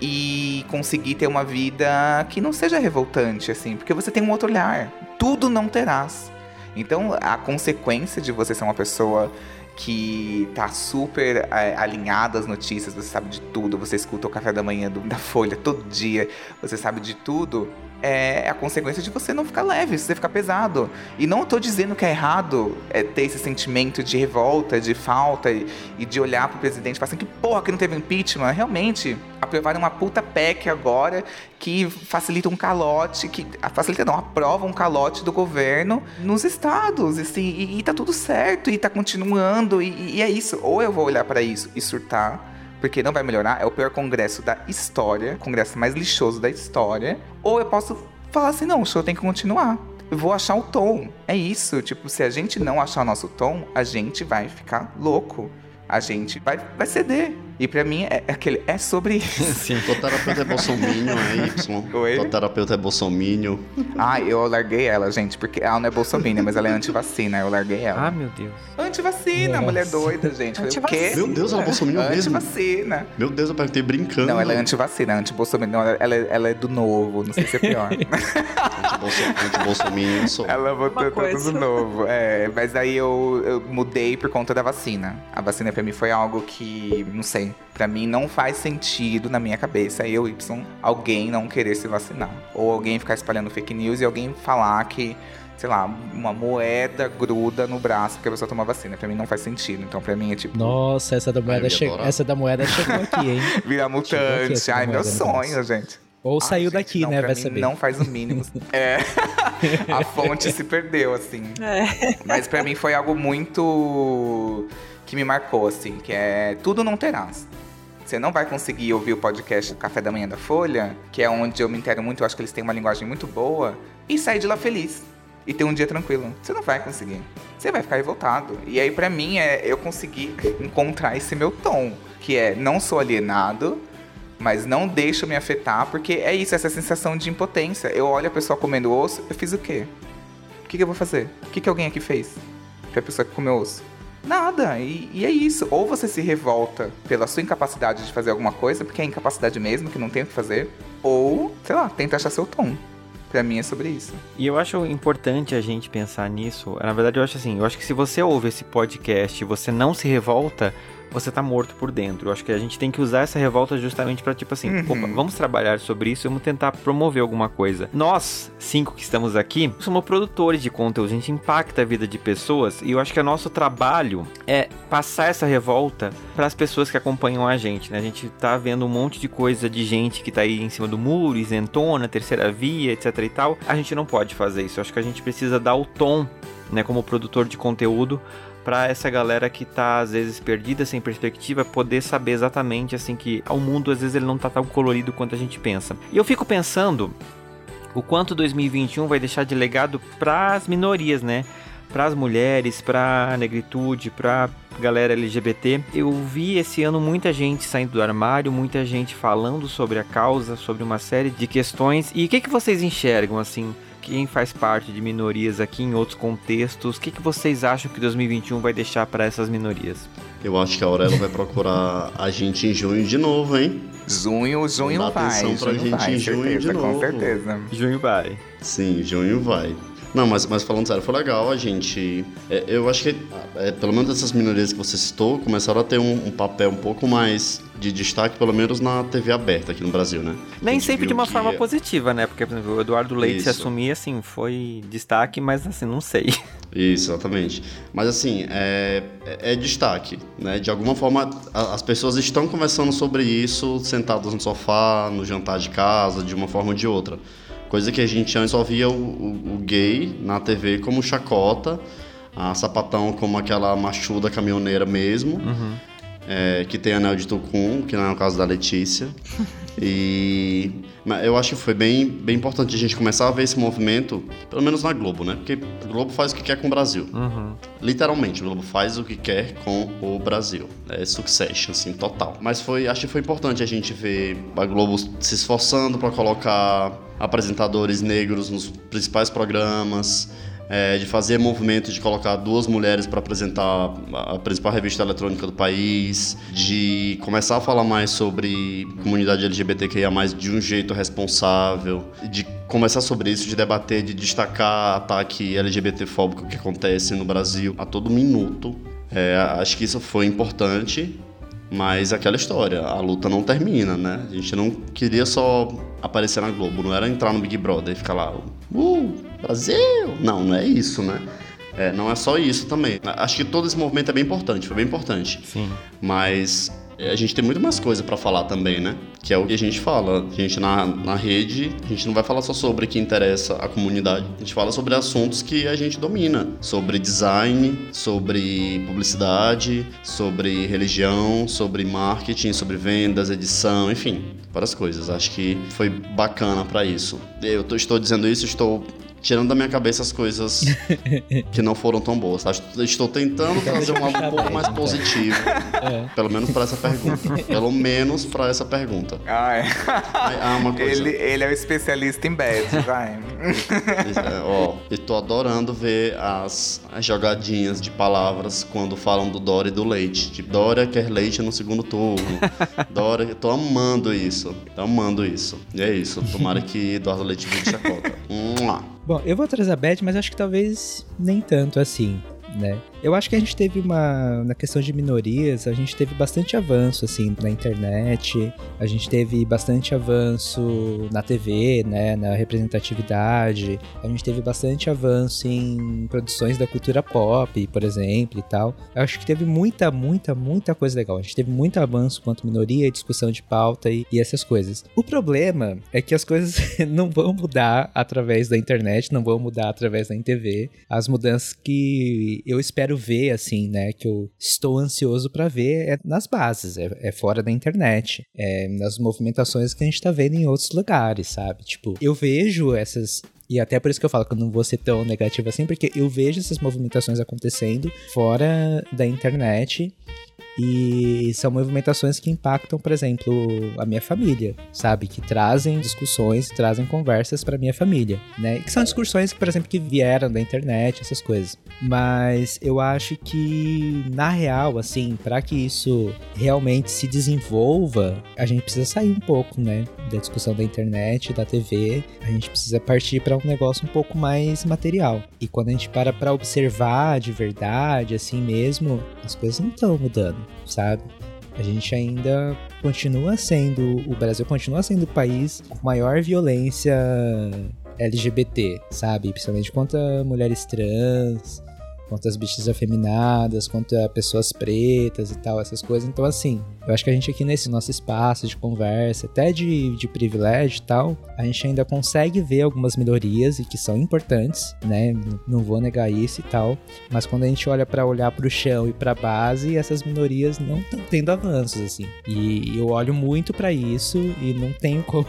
e conseguir ter uma vida que não seja revoltante, assim, porque você tem um outro olhar. Tudo não terás. Então, a consequência de você ser uma pessoa que tá super é, alinhada às notícias, você sabe de tudo, você escuta o café da manhã do, da Folha todo dia, você sabe de tudo, é a consequência de você não ficar leve, você ficar pesado. E não estou dizendo que é errado é, ter esse sentimento de revolta, de falta e, e de olhar pro presidente e falar assim, que porra que não teve impeachment. Realmente, aprovaram uma puta PEC agora que facilita um calote, que facilita não, aprova um calote do governo nos estados, assim, e, e tá tudo certo, e tá continuando, e, e é isso. Ou eu vou olhar para isso e surtar, porque não vai melhorar, é o pior congresso da história, congresso mais lixoso da história, ou eu posso falar assim, não, o show tem que continuar. Eu vou achar o tom. É isso, tipo, se a gente não achar o nosso tom, a gente vai ficar louco. A gente vai, vai ceder. E pra mim é, é aquele. É sobre isso. Sim. Tua terapeuta é bolsominion, é Y. Oi? Tua terapeuta é bolsominion. Ah, eu larguei ela, gente, porque ela não é bolsominion, mas ela é antivacina. Eu larguei ela. Ah, meu Deus. Antivacina, mulher doida, gente. Falei, o quê? Meu Deus, ela é bolsominion mesmo? Antivacina. Meu Deus, eu perguntei brincando. Não, ela é antivacina, anti-bolsominion. Não, ela, é- ela é do novo, não sei se é pior. Anti-bolso- Anti-bolsominion eu sou. ela botou Uma tudo coisa. novo. É, mas aí eu, eu mudei por conta da vacina. A vacina pra mim foi algo que, não sei, pra mim não faz sentido na minha cabeça. Eu, Y, alguém não querer se vacinar. Ou alguém ficar espalhando fake news e alguém falar que, sei lá, uma moeda gruda no braço porque a pessoa toma vacina. Pra mim não faz sentido. Então pra mim é tipo, Nossa, essa da moeda, che... essa da moeda chegou aqui, hein? virar aqui mutante. Ai, meu moeda no braço. sonho, gente. Ou Ai, saiu gente, daqui, não, né? pra Vai mim saber. Não faz o mínimo. É. A fonte se perdeu, assim. É. Mas pra mim foi algo muito que me marcou, assim, que é tudo não terás. Você não vai conseguir ouvir o podcast Café da Manhã da Folha, que é onde eu me entero muito, eu acho que eles têm uma linguagem muito boa, e sair de lá feliz. E ter um dia tranquilo. Você não vai conseguir. Você vai ficar revoltado. E aí, pra mim, é eu conseguir encontrar esse meu tom, que é não sou alienado, mas não deixo me afetar, porque é isso, essa sensação de impotência. Eu olho a pessoa comendo osso, eu fiz o quê? O que, que eu vou fazer? O que, que alguém aqui fez pra pessoa que comeu osso? Nada, e, e é isso. Ou você se revolta pela sua incapacidade de fazer alguma coisa, porque é incapacidade mesmo, que não tem o que fazer, ou, sei lá, tenta achar seu tom. Pra mim é sobre isso. E eu acho importante a gente pensar nisso. Na verdade, eu acho assim, eu acho que se você ouve esse podcast e você não se revolta, você tá morto por dentro. Eu acho que a gente tem que usar essa revolta justamente pra tipo assim, Uhum. opa, vamos trabalhar sobre isso, vamos tentar promover alguma coisa. Nós, cinco que estamos aqui, somos produtores de conteúdo, a gente impacta a vida de pessoas e eu acho que o nosso trabalho é passar essa revolta para as pessoas que acompanham a gente, né? A gente tá vendo um monte de coisa de gente que tá aí em cima do muro, isentona, terceira via, etc e tal. A gente não pode fazer isso. Eu acho que a gente precisa dar o tom, né, como produtor de conteúdo para essa galera que tá às vezes perdida, sem perspectiva, poder saber exatamente assim que o mundo às vezes ele não tá tão colorido quanto a gente pensa. E eu fico pensando o quanto 2021 vai deixar de legado para as minorias, né? Para as mulheres, para a negritude, para galera LGBT. Eu vi esse ano muita gente saindo do armário, muita gente falando sobre a causa, sobre uma série de questões. E o que, que vocês enxergam assim? Quem faz parte de minorias aqui em outros contextos, o que, que vocês acham que 2021 vai deixar para essas minorias? Eu acho que a Aurela vai procurar a gente em junho de novo, hein? Junho, junho Dá vai. atenção pra junho gente vai, em junho certeza, de com novo. certeza. Junho vai. Sim, junho vai. Não, mas, mas falando sério, foi legal a gente. é, eu acho que, é, pelo menos essas minorias que você citou, começaram a ter um, um papel um pouco mais de destaque, pelo menos na TV aberta aqui no Brasil, né? Nem sempre de uma que- forma positiva, né? Porque, por exemplo, o Eduardo Leite se Isso. assumir, assim, foi destaque, mas assim, não sei. Isso, exatamente. Mas assim, é, é- é destaque, né? De alguma forma, a- as pessoas estão conversando sobre isso sentadas no sofá, no jantar de casa, de uma forma ou de outra. Coisa que a gente antes só via o, o- o gay na TV como chacota, a sapatão como aquela machuda caminhoneira mesmo, é, que tem anel de tucum, que não é o caso da Letícia. E eu acho que foi bem, bem importante a gente começar a ver esse movimento, pelo menos na Globo, né? Porque a Globo faz o que quer com o Brasil. Literalmente, o Globo faz o que quer com o Brasil. É succession, assim, total. Mas foi, acho que foi importante a gente ver a Globo se esforçando para colocar apresentadores negros nos principais programas, é, de fazer movimento de colocar duas mulheres para apresentar a principal revista eletrônica do país, de começar a falar mais sobre comunidade LGBTQIA+, de um jeito responsável, de conversar sobre isso, de debater, de destacar ataque LGBTfóbico que acontece no Brasil a todo minuto. É, acho que isso foi importante, mas aquela história, a luta não termina, né? A gente não queria só aparecer na Globo, não era entrar no Big Brother e ficar lá, uh, Brasil! Não, não é isso, né? É, não é só isso também. Acho que todo esse movimento é bem importante, foi bem importante. Sim. Mas a gente tem muito mais coisa para falar também, né? Que é o que a gente fala. A gente na, na rede, a gente não vai falar só sobre o que interessa a comunidade. A gente fala sobre assuntos que a gente domina. Sobre design, sobre publicidade, sobre religião, sobre marketing, sobre vendas, edição, enfim, várias coisas. Acho que foi bacana para isso. Eu tô, estou dizendo isso, estou tirando da minha cabeça as coisas que não foram tão boas. Tá? Estou tentando trazer um algo um pouco mais positivo. É. Pelo menos para essa pergunta. Pelo menos para essa pergunta. Ah, é. Ah, uma coisa. Ele, ele é o especialista em bad, vai. É, ó, eu tô adorando ver as, as jogadinhas de palavras quando falam do Dória e do leite. Tipo, Dória quer leite no segundo turno. Dória, eu tô amando isso. Tô amando isso. E é isso. Tomara que Eduardo Leite vire chacota. Bom, eu vou trazer a Bad, mas acho que talvez nem tanto assim né? Eu acho que a gente teve uma. Na questão de minorias, a gente teve bastante avanço, assim, na internet, a gente teve bastante avanço na TV, né? Na representatividade, a gente teve bastante avanço em produções da cultura pop, por exemplo, e tal. Eu acho que teve muita, muita, muita coisa legal. A gente teve muito avanço quanto minoria, discussão de pauta e, e essas coisas. O problema é que as coisas não vão mudar através da internet, não vão mudar através da TV. As mudanças que eu espero ver, assim, né? Que eu estou ansioso para ver é nas bases, é, é, fora da internet, é nas movimentações que a gente tá vendo em outros lugares, sabe? Tipo, eu vejo essas e até por isso que eu falo que eu não vou ser tão negativo assim, porque eu vejo essas movimentações acontecendo fora da internet e são movimentações que impactam, por exemplo, a minha família, sabe? Que trazem discussões, trazem conversas para minha família, né? Que são discussões que, por exemplo, que vieram da internet, essas coisas. Mas eu acho que, na real, assim, para que isso realmente se desenvolva, a gente precisa sair um pouco, né? Da discussão da internet, da TV. A gente precisa partir para um negócio um pouco mais material. E quando a gente para para observar de verdade, assim mesmo, as coisas não estão mudando sabe? A gente ainda continua sendo, o Brasil continua sendo o país com maior violência LGBT, sabe? Principalmente contra mulheres trans, contra as bichas afeminadas, contra pessoas pretas e tal, essas coisas. Então, assim, eu acho que a gente aqui nesse nosso espaço de conversa, até de, de privilégio e tal, a gente ainda consegue ver algumas melhorias e que são importantes, né? Não vou negar isso e tal, mas quando a gente olha para olhar para o chão e para a base, essas minorias não estão tendo avanços, assim. E eu olho muito para isso e não tenho como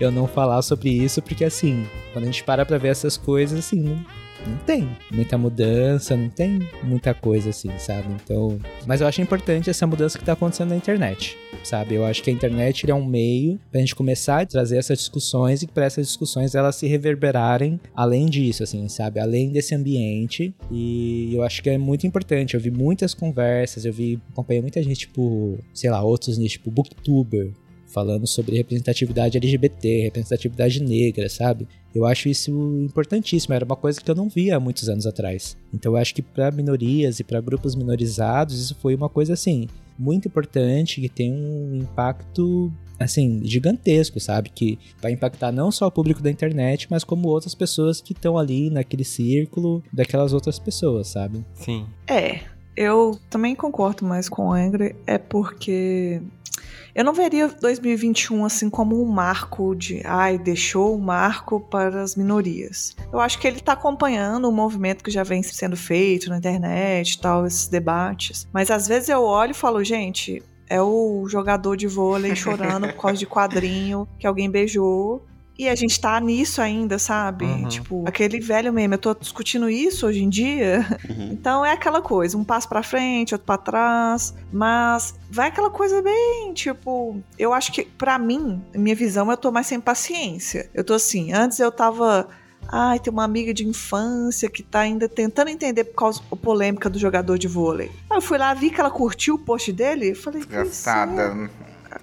eu não falar sobre isso, porque, assim, quando a gente para pra ver essas coisas, assim, não tem muita mudança, não tem muita coisa assim, sabe? Então, mas eu acho importante essa mudança que tá acontecendo na internet, sabe? Eu acho que a internet é um meio pra gente começar a trazer essas discussões e para essas discussões elas se reverberarem além disso, assim, sabe? Além desse ambiente. E eu acho que é muito importante. Eu vi muitas conversas, eu vi, acompanhei muita gente, tipo, sei lá, outros nichos, tipo, booktuber, falando sobre representatividade LGBT, representatividade negra, sabe? Eu acho isso importantíssimo, era uma coisa que eu não via há muitos anos atrás. Então eu acho que para minorias e para grupos minorizados isso foi uma coisa assim muito importante que tem um impacto assim, gigantesco, sabe? Que vai impactar não só o público da internet, mas como outras pessoas que estão ali naquele círculo daquelas outras pessoas, sabe? Sim. É, eu também concordo mais com o Angry, é porque eu não veria 2021 assim como um marco de, ai, deixou o um marco para as minorias. Eu acho que ele está acompanhando o movimento que já vem sendo feito na internet, tal, esses debates. Mas às vezes eu olho e falo, gente, é o jogador de vôlei chorando por causa de quadrinho que alguém beijou. E a gente tá nisso ainda, sabe? Uhum. Tipo, aquele velho meme, eu tô discutindo isso hoje em dia. Uhum. Então é aquela coisa, um passo para frente, outro para trás, mas vai aquela coisa bem, tipo, eu acho que para mim, minha visão, eu tô mais sem paciência. Eu tô assim, antes eu tava Ai, tem uma amiga de infância que tá ainda tentando entender por causa da polêmica do jogador de vôlei. Aí eu fui lá, vi que ela curtiu o post dele falei, Desgraçada.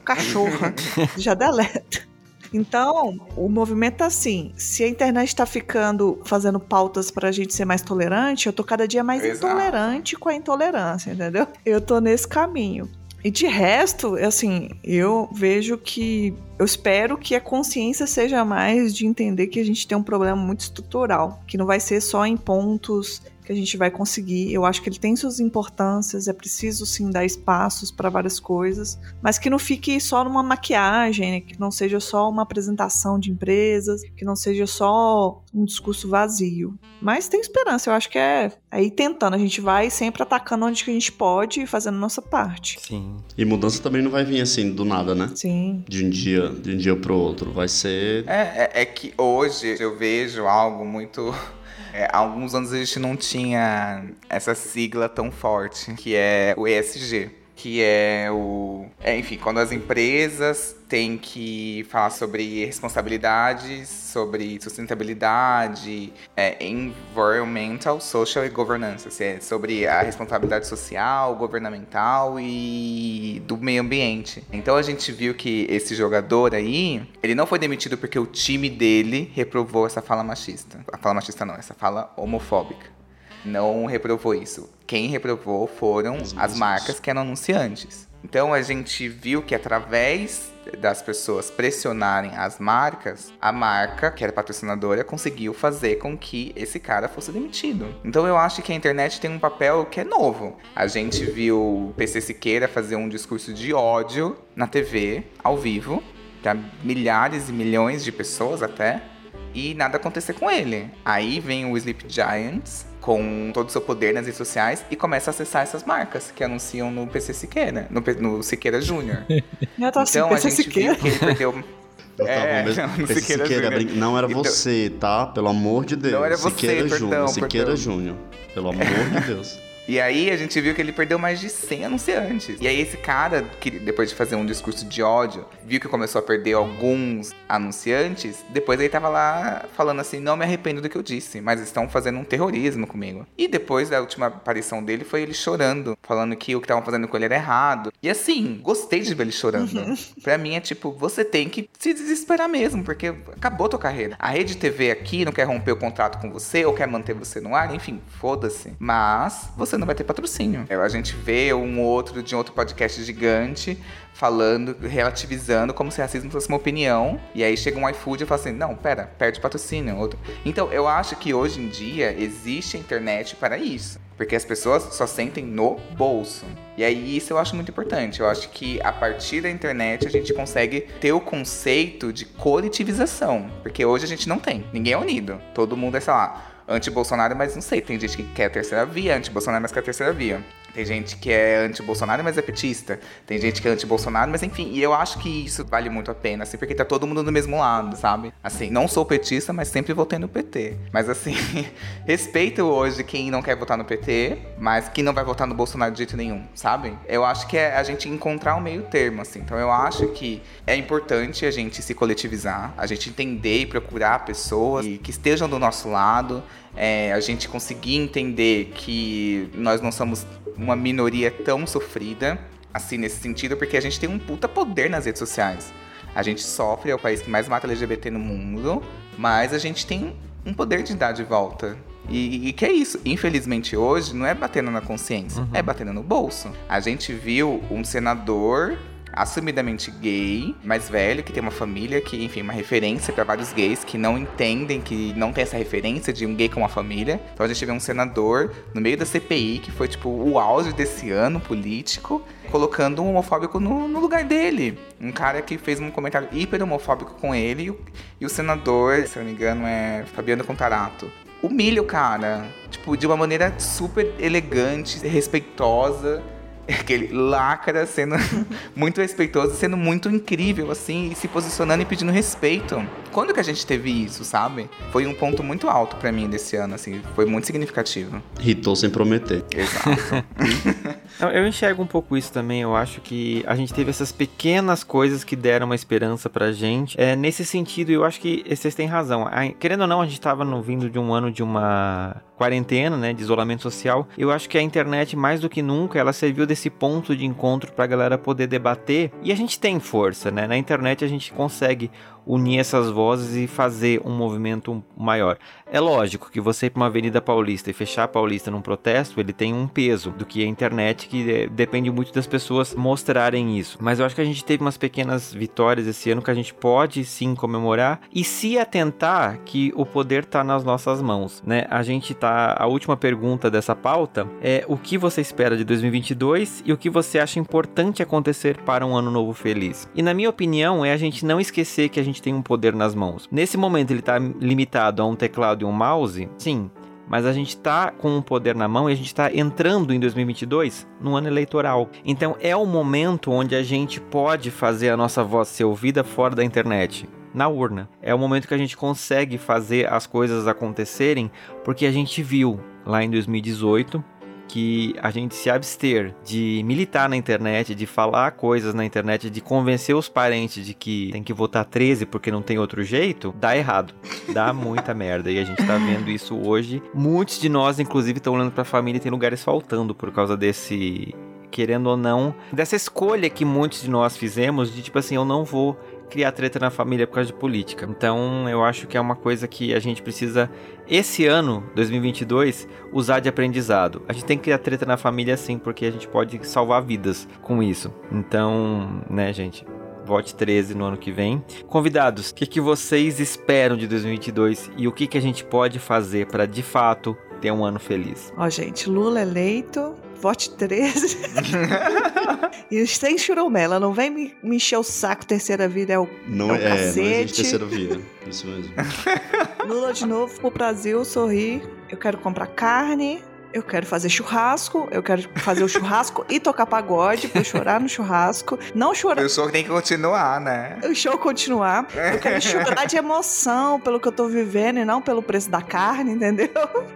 Cachorra. Já deleta. Então, o movimento tá assim: se a internet está ficando fazendo pautas para a gente ser mais tolerante, eu tô cada dia mais Exato. intolerante com a intolerância, entendeu? Eu tô nesse caminho. E de resto, assim, eu vejo que Eu espero que a consciência seja mais de entender que a gente tem um problema muito estrutural, que não vai ser só em pontos que a gente vai conseguir. Eu acho que ele tem suas importâncias, é preciso sim dar espaços para várias coisas, mas que não fique só numa maquiagem, né? que não seja só uma apresentação de empresas, que não seja só um discurso vazio. Mas tem esperança, eu acho que é aí tentando, a gente vai sempre atacando onde que a gente pode e fazendo a nossa parte. Sim. E mudança também não vai vir assim do nada, né? Sim. De um dia, de um dia pro outro, vai ser É, é, é que hoje eu vejo algo muito é, há alguns anos a gente não tinha essa sigla tão forte, que é o ESG que é o. É, enfim, quando as empresas têm que falar sobre responsabilidades, sobre sustentabilidade, é, environmental, social e governance, assim, é sobre a responsabilidade social, governamental e do meio ambiente. Então a gente viu que esse jogador aí, ele não foi demitido porque o time dele reprovou essa fala machista. A fala machista não, essa fala homofóbica não reprovou isso. Quem reprovou foram as marcas que eram anunciantes. Então a gente viu que através das pessoas pressionarem as marcas, a marca, que era patrocinadora, conseguiu fazer com que esse cara fosse demitido. Então eu acho que a internet tem um papel que é novo. A gente viu o PC Siqueira fazer um discurso de ódio na TV, ao vivo, para milhares e milhões de pessoas até, e nada acontecer com ele. Aí vem o Sleep Giants com todo o seu poder nas redes sociais e começa a acessar essas marcas que anunciam no PC Siqueira, no, no Siqueira Júnior. então assim, a gente Siqueira. viu que ele perdeu... É, mesmo, Siqueira, Siqueira não era então, você, tá? Pelo amor de Deus. Não era Siqueira você, Júnior. Siqueira Júnior. Pelo amor de Deus. E aí a gente viu que ele perdeu mais de 100 anunciantes. E aí esse cara, que depois de fazer um discurso de ódio, viu que começou a perder alguns anunciantes, depois ele tava lá falando assim, não me arrependo do que eu disse, mas estão fazendo um terrorismo comigo. E depois da última aparição dele foi ele chorando, falando que o que estavam fazendo com ele era errado. E assim, gostei de ver ele chorando. Uhum. Pra mim é tipo, você tem que se desesperar mesmo, porque acabou tua carreira. A rede TV aqui não quer romper o contrato com você ou quer manter você no ar, enfim, foda-se. Mas você você não vai ter patrocínio. A gente vê um outro de um outro podcast gigante falando, relativizando como se racismo fosse uma opinião. E aí chega um iFood e fala assim: não, pera, perde patrocínio. Outro. Então eu acho que hoje em dia existe a internet para isso. Porque as pessoas só sentem no bolso. E aí isso eu acho muito importante. Eu acho que a partir da internet a gente consegue ter o conceito de coletivização. Porque hoje a gente não tem. Ninguém é unido. Todo mundo é, sei lá, anti-Bolsonaro, mas não sei, tem gente que quer a terceira via, anti-Bolsonaro, mas quer a terceira via. Tem gente que é anti-Bolsonaro, mas é petista. Tem gente que é anti-Bolsonaro, mas enfim. E eu acho que isso vale muito a pena, assim, porque tá todo mundo do mesmo lado, sabe? Assim, não sou petista, mas sempre votei no PT. Mas assim, respeito hoje quem não quer votar no PT, mas que não vai votar no Bolsonaro de jeito nenhum, sabe? Eu acho que é a gente encontrar um meio termo, assim. Então eu acho que é importante a gente se coletivizar, a gente entender e procurar pessoas que estejam do nosso lado, é, a gente conseguir entender que nós não somos uma minoria tão sofrida, assim, nesse sentido, porque a gente tem um puta poder nas redes sociais. A gente sofre, é o país que mais mata LGBT no mundo, mas a gente tem um poder de dar de volta. E, e que é isso. Infelizmente hoje não é batendo na consciência, uhum. é batendo no bolso. A gente viu um senador assumidamente gay, mais velho, que tem uma família que, enfim, uma referência para vários gays que não entendem, que não tem essa referência de um gay com uma família. Então a gente vê um senador no meio da CPI, que foi tipo o auge desse ano político, colocando um homofóbico no, no lugar dele. Um cara que fez um comentário hiper homofóbico com ele e o, e o senador, se eu não me engano, é Fabiano Contarato humilha o cara, tipo, de uma maneira super elegante, respeitosa aquele lacra sendo muito respeitoso, sendo muito incrível, assim, e se posicionando e pedindo respeito. Quando que a gente teve isso, sabe? Foi um ponto muito alto para mim desse ano, assim, foi muito significativo. Ritou sem prometer. Exato. eu enxergo um pouco isso também, eu acho que a gente teve essas pequenas coisas que deram uma esperança pra gente. É, nesse sentido, eu acho que vocês têm razão. Querendo ou não, a gente tava no, vindo de um ano de uma quarentena, né, de isolamento social, eu acho que a internet, mais do que nunca, ela serviu desse ponto de encontro para a galera poder debater. E a gente tem força, né? Na internet a gente consegue unir essas vozes e fazer um movimento maior. É lógico que você ir para uma Avenida Paulista e fechar a Paulista num protesto, ele tem um peso do que a internet, que é, depende muito das pessoas mostrarem isso. Mas eu acho que a gente teve umas pequenas vitórias esse ano que a gente pode sim comemorar e se atentar que o poder está nas nossas mãos, né? A gente tá a última pergunta dessa pauta é o que você espera de 2022 e o que você acha importante acontecer para um ano novo feliz. E na minha opinião é a gente não esquecer que a gente tem um poder nas mãos. Nesse momento ele está limitado a um teclado e um mouse? Sim, mas a gente está com o poder na mão e a gente está entrando em 2022 no ano eleitoral. Então é o momento onde a gente pode fazer a nossa voz ser ouvida fora da internet. Na urna. É o momento que a gente consegue fazer as coisas acontecerem, porque a gente viu lá em 2018 que a gente se abster de militar na internet, de falar coisas na internet, de convencer os parentes de que tem que votar 13 porque não tem outro jeito, dá errado. Dá muita merda. E a gente tá vendo isso hoje. Muitos de nós, inclusive, estão olhando pra família e tem lugares faltando por causa desse querendo ou não, dessa escolha que muitos de nós fizemos de tipo assim, eu não vou criar treta na família por causa de política. Então, eu acho que é uma coisa que a gente precisa, esse ano, 2022, usar de aprendizado. A gente tem que criar treta na família sim, porque a gente pode salvar vidas com isso. Então, né, gente, vote 13 no ano que vem. Convidados, o que, que vocês esperam de 2022 e o que, que a gente pode fazer para de fato ter um ano feliz? Ó, gente, Lula eleito, vote 13. e sem churumela, não vem me, me encher o saco, terceira vida é o, não, é o é, cacete. não existe terceira via, isso mesmo. Lula de novo pro Brasil, sorrir. Eu quero comprar carne, eu quero fazer churrasco, eu quero fazer o churrasco e tocar pagode pra chorar no churrasco. Não chorar. O show tem que continuar, né? O show continuar. Eu quero chorar de emoção pelo que eu tô vivendo e não pelo preço da carne, entendeu?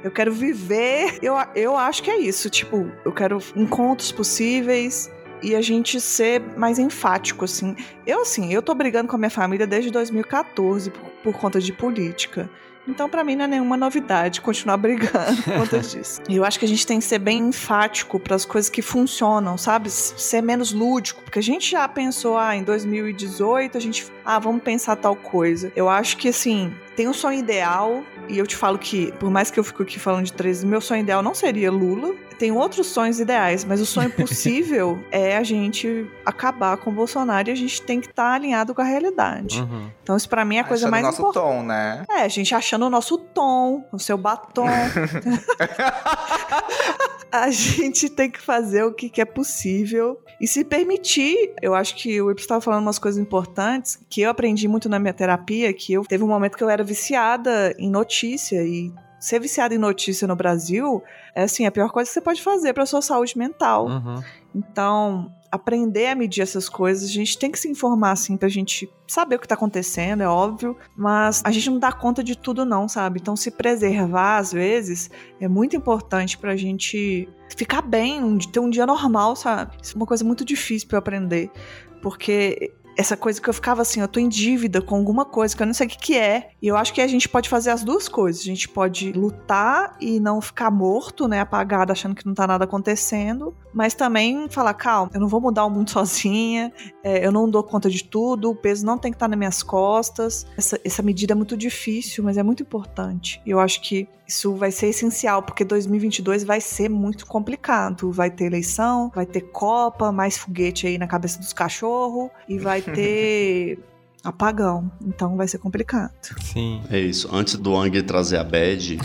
Eu quero viver. Eu, eu acho que é isso. Tipo, eu quero encontros possíveis e a gente ser mais enfático, assim. Eu, assim, eu tô brigando com a minha família desde 2014 por, por conta de política. Então, para mim, não é nenhuma novidade continuar brigando por conta disso. E eu acho que a gente tem que ser bem enfático para as coisas que funcionam, sabe? Ser menos lúdico. Porque a gente já pensou, ah, em 2018 a gente, ah, vamos pensar tal coisa. Eu acho que, assim, tem um sonho ideal, e eu te falo que, por mais que eu fico aqui falando de 13, meu sonho ideal não seria Lula. Tem outros sonhos ideais, mas o sonho possível é a gente acabar com o Bolsonaro e a gente tem que estar tá alinhado com a realidade. Uhum. Então, isso pra mim é a coisa Achando mais o nosso importante. tom, né? É, a gente achando o nosso tom, o seu batom. a gente tem que fazer o que, que é possível e se permitir. Eu acho que o Ips estava falando umas coisas importantes que eu aprendi muito na minha terapia, que eu teve um momento que eu era viciada em notícia e ser viciada em notícia no Brasil é assim a pior coisa que você pode fazer para sua saúde mental. Uhum. Então, aprender a medir essas coisas, a gente tem que se informar assim pra gente saber o que tá acontecendo, é óbvio, mas a gente não dá conta de tudo não, sabe? Então se preservar às vezes é muito importante pra gente ficar bem, ter um dia normal, sabe? Isso é uma coisa muito difícil para eu aprender, porque essa coisa que eu ficava assim, eu tô em dívida com alguma coisa que eu não sei o que, que é. E eu acho que a gente pode fazer as duas coisas. A gente pode lutar e não ficar morto, né? Apagado, achando que não tá nada acontecendo. Mas também falar, calma, eu não vou mudar o mundo sozinha, é, eu não dou conta de tudo, o peso não tem que estar nas minhas costas. Essa, essa medida é muito difícil, mas é muito importante. E eu acho que isso vai ser essencial, porque 2022 vai ser muito complicado. Vai ter eleição, vai ter Copa, mais foguete aí na cabeça dos cachorros, e vai ter apagão. Então vai ser complicado. Sim. É isso. Antes do Ang trazer a bad, é,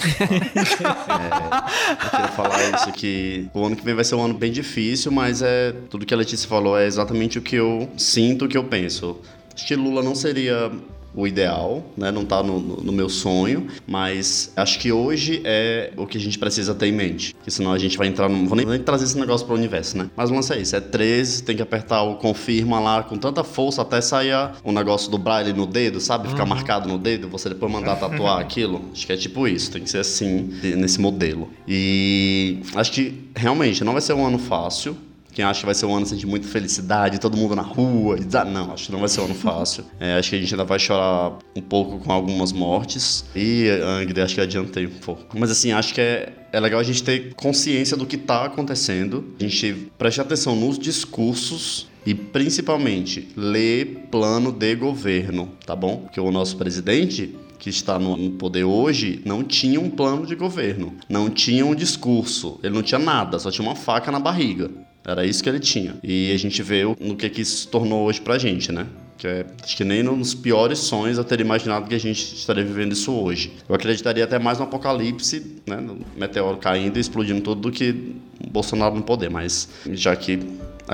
eu queria falar isso que o ano que vem vai ser um ano bem difícil, mas é tudo que a Letícia falou é exatamente o que eu sinto, o que eu penso. Acho que Lula não seria o ideal, né? Não tá no, no, meu sonho, mas acho que hoje é o que a gente precisa ter em mente. Porque senão a gente vai entrar no. Vou nem, nem trazer esse negócio pro universo, né? Mas o lance é isso: é 13, tem que apertar o confirma lá com tanta força até sair o negócio do braille no dedo, sabe? Ficar Uhum. marcado no dedo, você depois mandar tatuar aquilo. Acho que é tipo isso, tem que ser assim, nesse modelo. E acho que realmente não vai ser um ano fácil. Quem acha que vai ser um ano assim, de muita felicidade, todo mundo na rua. e dá- Não, acho que não vai ser um ano fácil. É, acho que a gente ainda vai chorar um pouco com algumas mortes. E, Angry, acho que adiantei um pouco. Mas assim, acho que é, é legal a gente ter consciência do que está acontecendo. A gente prestar atenção nos discursos E principalmente, ler plano de governo, tá bom? Porque o nosso presidente, que está no poder hoje, não tinha um plano de governo, não tinha um discurso, ele não tinha nada, só tinha uma faca na barriga. Era isso que ele tinha. E a gente vê no que, que isso se tornou hoje pra gente, né? Que é, acho que nem nos piores sonhos eu teria imaginado que a gente estaria vivendo isso hoje. Eu acreditaria até mais no apocalipse, né? No meteoro caindo e explodindo tudo do que Bolsonaro no poder. Mas já que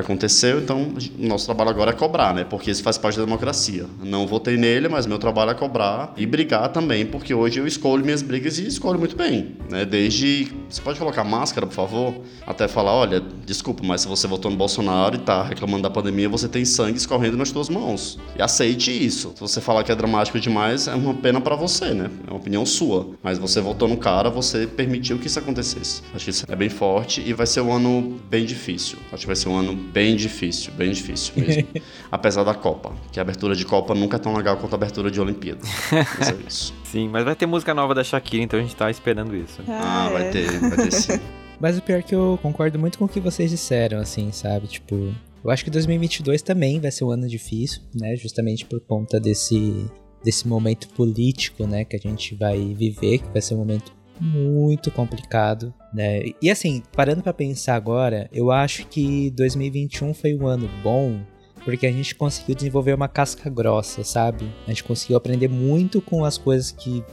aconteceu, então o nosso trabalho agora é cobrar, né? Porque isso faz parte da democracia. Não votei nele, mas meu trabalho é cobrar e brigar também, porque hoje eu escolho minhas brigas e escolho muito bem, né? Desde você pode colocar máscara, por favor, até falar, olha, desculpa, mas se você votou no Bolsonaro e tá reclamando da pandemia, você tem sangue escorrendo nas suas mãos. E aceite isso. Se você falar que é dramático demais, é uma pena para você, né? É uma opinião sua. Mas você votou no cara, você permitiu que isso acontecesse. Acho que isso é bem forte e vai ser um ano bem difícil. Acho que vai ser um ano bem difícil, bem difícil mesmo. Apesar da Copa, que a abertura de Copa nunca é tão legal quanto a abertura de Olimpíada. Isso é isso. Sim, mas vai ter música nova da Shakira, então a gente tá esperando isso. Ah, ah vai é. ter, vai ter sim. Mas o pior é que eu concordo muito com o que vocês disseram, assim, sabe? Tipo, eu acho que 2022 também vai ser um ano difícil, né? Justamente por conta desse, desse momento político, né? Que a gente vai viver, que vai ser um momento muito complicado, né? E assim, parando para pensar agora, eu acho que 2021 foi um ano bom porque a gente conseguiu desenvolver uma casca grossa, sabe? A gente conseguiu aprender muito com as coisas que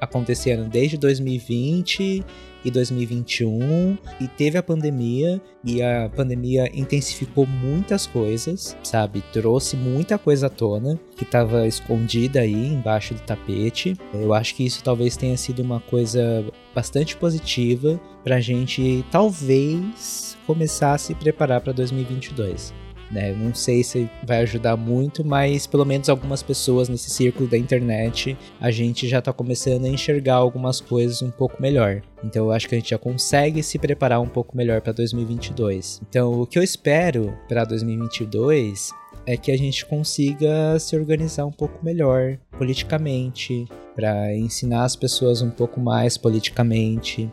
aconteceram desde 2020 e 2021 e teve a pandemia e a pandemia intensificou muitas coisas, sabe? Trouxe muita coisa à tona que estava escondida aí embaixo do tapete. Eu acho que isso talvez tenha sido uma coisa bastante positiva para a gente talvez começar a se preparar para 2022. Né? Não sei se vai ajudar muito, mas pelo menos algumas pessoas nesse círculo da internet a gente já está começando a enxergar algumas coisas um pouco melhor. Então eu acho que a gente já consegue se preparar um pouco melhor para 2022. Então o que eu espero para 2022 é que a gente consiga se organizar um pouco melhor politicamente, para ensinar as pessoas um pouco mais politicamente,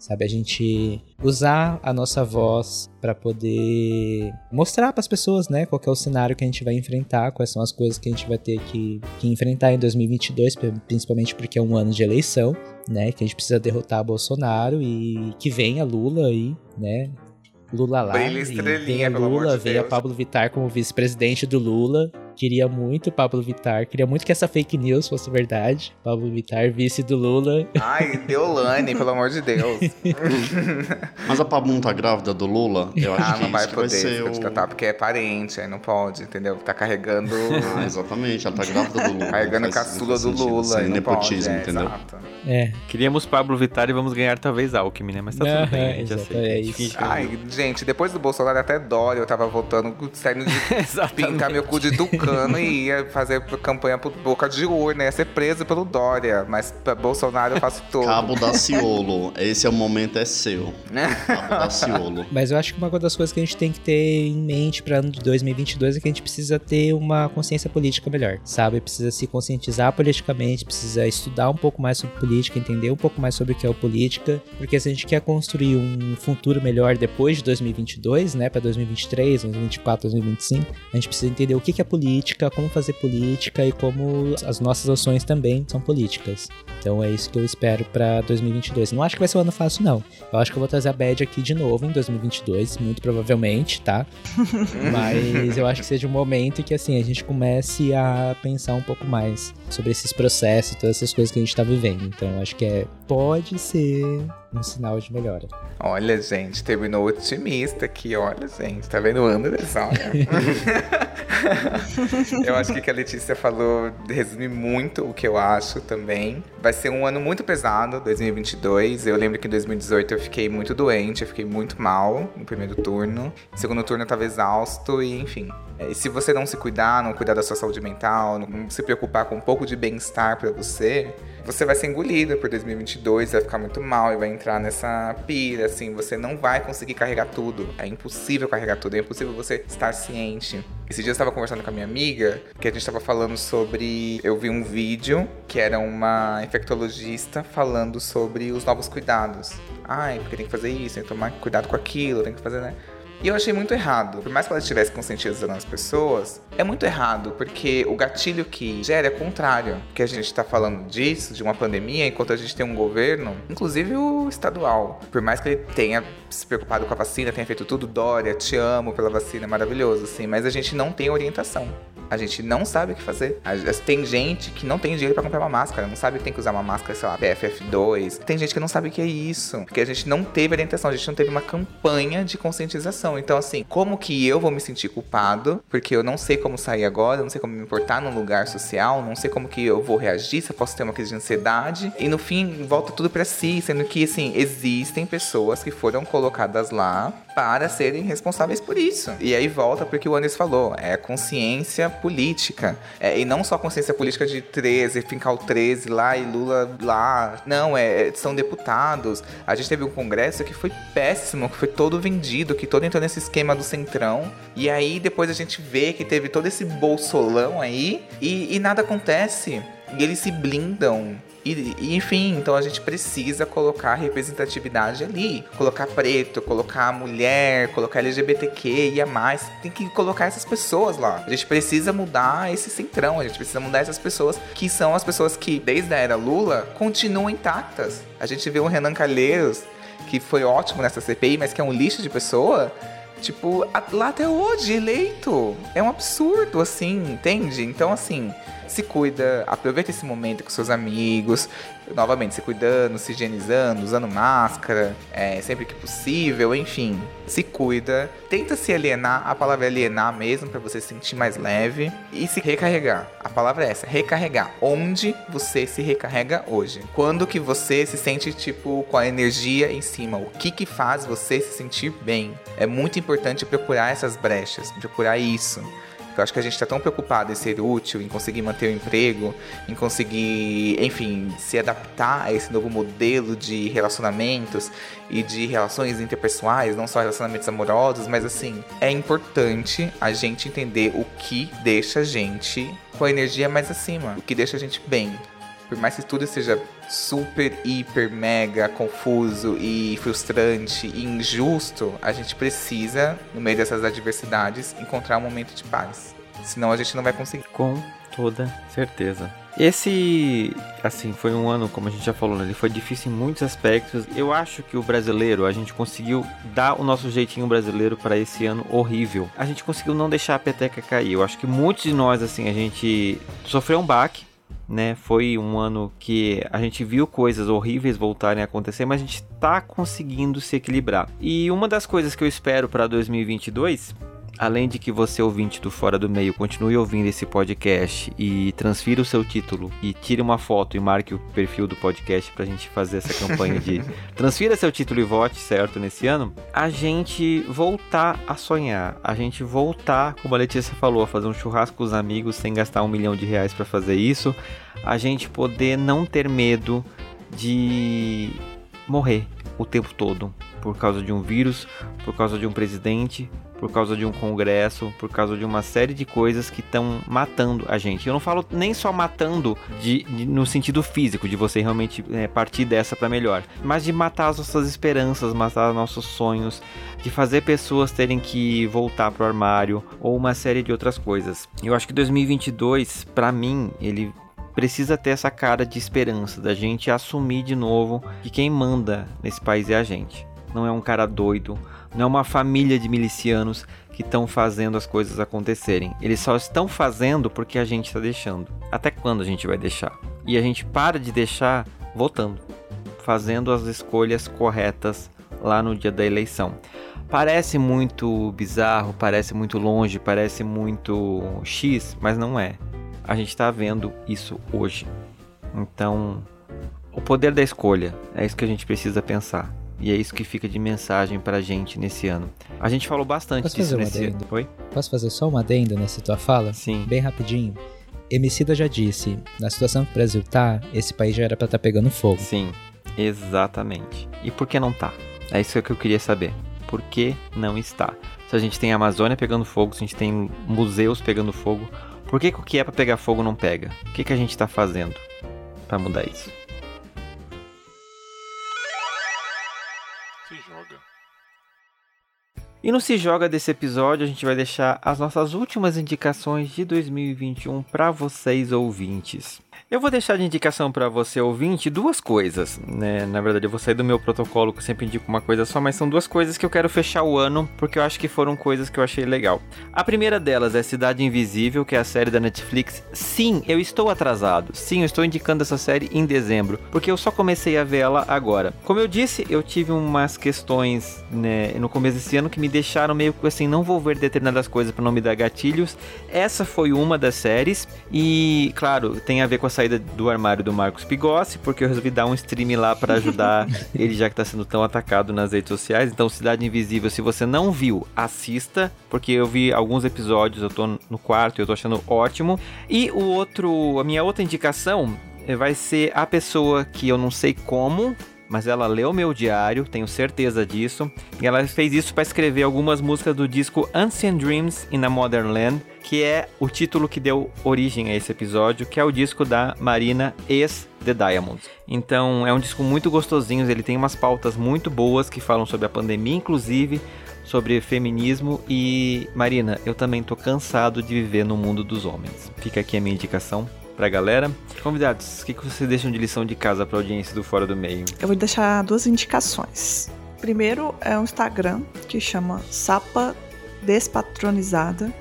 sabe? A gente usar a nossa voz para poder mostrar para as pessoas, né, qual é o cenário que a gente vai enfrentar, quais são as coisas que a gente vai ter que, que enfrentar em 2022, principalmente porque é um ano de eleição, né, que a gente precisa derrotar Bolsonaro e que venha Lula aí, né, Lula lá. Brilha estrelinha, Lula, pelo amor de veio a Pablo Vittar como vice-presidente do Lula. Queria muito Pablo Vittar, queria muito que essa fake news fosse verdade. Pablo Vittar, vice do Lula. Ai, Deolane, pelo amor de Deus. Mas a Pablo não tá grávida do Lula? Eu acho ah, que não vai poder vai ser o... tratar porque é parente, aí não pode, entendeu? Tá carregando. Ah, exatamente, ela tá grávida do Lula. Carregando a caçula do Lula. Aí nepotismo, pode, é, entendeu? Exato. É. Queríamos Pablo Vittar e vamos ganhar talvez Alckmin, né? Mas tá tudo bem, a gente aceita. É isso. Ai, gente, depois do Bolsonaro até Dória eu tava voltando saindo de pintar meu cu de Tucano e ia fazer campanha por boca de urna, ia ser preso pelo Dória. Mas pra Bolsonaro eu faço tudo. Cabo da Ciolo. Esse é o momento, é seu. Cabo da Ciolo. Mas eu acho que uma das coisas que a gente tem que ter em mente para ano de 2022 é que a gente precisa ter uma consciência política melhor, sabe? Precisa se conscientizar politicamente, precisa estudar um pouco mais sobre política, entender um pouco mais sobre o que é política, porque se a gente quer construir um futuro melhor depois de 2022, né, para 2023, 2024, 2025, a gente precisa entender o que é política, como fazer política e como as nossas ações também são políticas. Então é isso que eu espero para 2022. Não acho que vai ser um ano fácil, não. Eu acho que eu vou trazer a Bad aqui de novo em 2022, muito provavelmente, tá? Mas eu acho que seja um momento que assim a gente comece a pensar um pouco mais sobre esses processos, todas essas coisas que a gente tá vivendo. Então acho que é pode ser um sinal de melhora. Olha, gente, terminou otimista aqui, olha, gente, tá vendo o Anderson, olha. eu acho que o que a Letícia falou resume muito o que eu acho também. Vai ser um ano muito pesado, 2022. Eu lembro que em 2018 eu fiquei muito doente, eu fiquei muito mal no primeiro turno. No segundo turno eu tava exausto e, enfim. E se você não se cuidar, não cuidar da sua saúde mental, não se preocupar com um pouco de bem-estar para você, você vai ser engolido por 2022, vai ficar muito mal e vai entrar nessa pira, assim, você não vai conseguir carregar tudo. É impossível carregar tudo, é impossível você estar ciente. Esse dia eu estava conversando com a minha amiga, que a gente estava falando sobre. Eu vi um vídeo que era uma infectologista falando sobre os novos cuidados. Ai, porque tem que fazer isso, tem que tomar cuidado com aquilo, tem que fazer, né? E eu achei muito errado. Por mais que ela estivesse conscientizando as pessoas, é muito errado, porque o gatilho que gera é contrário. Porque a gente está falando disso, de uma pandemia, enquanto a gente tem um governo, inclusive o estadual. Por mais que ele tenha se preocupado com a vacina, tenha feito tudo, Dória, te amo pela vacina, maravilhoso, assim, mas a gente não tem orientação. A gente não sabe o que fazer. Tem gente que não tem dinheiro para comprar uma máscara, não sabe que tem que usar uma máscara, sei lá, PFF2. Tem gente que não sabe o que é isso, porque a gente não teve orientação, a gente não teve uma campanha de conscientização. Então, assim, como que eu vou me sentir culpado? Porque eu não sei como sair agora, não sei como me importar num lugar social, não sei como que eu vou reagir, se eu posso ter uma crise de ansiedade. E no fim, volta tudo para si, sendo que, assim, existem pessoas que foram colocadas lá para serem responsáveis por isso. E aí volta porque o Anderson falou, é consciência política. É, e não só consciência política de 13, fincar o 13 lá e Lula lá. Não, é, são deputados. A gente teve um congresso que foi péssimo, que foi todo vendido, que todo entrou nesse esquema do centrão. E aí depois a gente vê que teve todo esse bolsolão aí e, e nada acontece. E eles se blindam e, e, enfim, então a gente precisa colocar representatividade ali. Colocar preto, colocar mulher, colocar LGBTQ a mais. Tem que colocar essas pessoas lá. A gente precisa mudar esse centrão, a gente precisa mudar essas pessoas que são as pessoas que, desde a era Lula, continuam intactas. A gente vê o Renan Calheiros, que foi ótimo nessa CPI, mas que é um lixo de pessoa. Tipo, lá até hoje, eleito. É um absurdo, assim, entende? Então, assim, se cuida, aproveita esse momento com seus amigos, novamente se cuidando, se higienizando, usando máscara, é, sempre que possível, enfim, se cuida, tenta se alienar, a palavra alienar mesmo para você se sentir mais leve e se recarregar. A palavra é essa, recarregar. Onde você se recarrega hoje? Quando que você se sente tipo com a energia em cima? O que que faz você se sentir bem? É muito importante procurar essas brechas, procurar isso. Eu acho que a gente está tão preocupado em ser útil, em conseguir manter o emprego, em conseguir, enfim, se adaptar a esse novo modelo de relacionamentos e de relações interpessoais, não só relacionamentos amorosos, mas assim, é importante a gente entender o que deixa a gente com a energia mais acima, o que deixa a gente bem. Por mais que tudo seja super, hiper, mega confuso e frustrante e injusto, a gente precisa, no meio dessas adversidades, encontrar um momento de paz. Senão a gente não vai conseguir. Com toda certeza. Esse, assim, foi um ano, como a gente já falou, né? ele foi difícil em muitos aspectos. Eu acho que o brasileiro, a gente conseguiu dar o nosso jeitinho brasileiro para esse ano horrível. A gente conseguiu não deixar a peteca cair. Eu acho que muitos de nós, assim, a gente sofreu um baque, né? Foi um ano que a gente viu coisas horríveis voltarem a acontecer, mas a gente está conseguindo se equilibrar. E uma das coisas que eu espero para 2022 além de que você ouvinte do Fora do Meio continue ouvindo esse podcast e transfira o seu título e tire uma foto e marque o perfil do podcast pra gente fazer essa campanha de transfira seu título e vote, certo, nesse ano, a gente voltar a sonhar, a gente voltar, como a Letícia falou, a fazer um churrasco com os amigos sem gastar um milhão de reais para fazer isso, a gente poder não ter medo de morrer o tempo todo por causa de um vírus, por causa de um presidente, por causa de um congresso, por causa de uma série de coisas que estão matando a gente. Eu não falo nem só matando de, de no sentido físico, de você realmente é, partir dessa para melhor, mas de matar as nossas esperanças, matar nossos sonhos, de fazer pessoas terem que voltar pro armário ou uma série de outras coisas. Eu acho que 2022, para mim, ele precisa ter essa cara de esperança, da gente assumir de novo que quem manda nesse país é a gente. Não é um cara doido, não é uma família de milicianos que estão fazendo as coisas acontecerem. Eles só estão fazendo porque a gente está deixando. Até quando a gente vai deixar? E a gente para de deixar votando, fazendo as escolhas corretas lá no dia da eleição. Parece muito bizarro, parece muito longe, parece muito X, mas não é. A gente está vendo isso hoje. Então, o poder da escolha é isso que a gente precisa pensar. E é isso que fica de mensagem pra gente nesse ano. A gente falou bastante Posso disso nesse? Oi? Posso fazer só uma adenda nessa tua fala? Sim. Bem rapidinho. Emicida já disse, na situação que o Brasil tá, esse país já era pra estar tá pegando fogo. Sim, exatamente. E por que não tá? É isso que eu queria saber. Por que não está? Se a gente tem a Amazônia pegando fogo, se a gente tem museus pegando fogo, por que, que o que é pra pegar fogo não pega? O que, que a gente tá fazendo para mudar isso? E no Se Joga desse episódio, a gente vai deixar as nossas últimas indicações de 2021 para vocês ouvintes. Eu vou deixar de indicação para você ouvinte duas coisas, né? Na verdade, eu vou sair do meu protocolo que eu sempre indico uma coisa só, mas são duas coisas que eu quero fechar o ano porque eu acho que foram coisas que eu achei legal. A primeira delas é Cidade Invisível, que é a série da Netflix. Sim, eu estou atrasado. Sim, eu estou indicando essa série em dezembro, porque eu só comecei a vê-la agora. Como eu disse, eu tive umas questões né, no começo desse ano que me deixaram meio assim, não vou ver determinadas coisas para não me dar gatilhos. Essa foi uma das séries e, claro, tem a ver com a saída do armário do Marcos Pigossi, porque eu resolvi dar um stream lá para ajudar ele, já que tá sendo tão atacado nas redes sociais. Então, Cidade Invisível, se você não viu, assista, porque eu vi alguns episódios, eu tô no quarto e eu tô achando ótimo. E o outro, a minha outra indicação vai ser a pessoa que eu não sei como, mas ela leu meu diário, tenho certeza disso. E ela fez isso para escrever algumas músicas do disco Ancient Dreams in a Modern Land, que é o título que deu origem a esse episódio, que é o disco da Marina ex The Diamonds. Então é um disco muito gostosinho, ele tem umas pautas muito boas que falam sobre a pandemia, inclusive sobre feminismo e Marina, eu também tô cansado de viver no mundo dos homens. Fica aqui a minha indicação pra galera. Convidados, o que, que vocês deixam de lição de casa pra audiência do Fora do Meio? Eu vou deixar duas indicações. Primeiro é um Instagram que chama Sapa Despatronizada,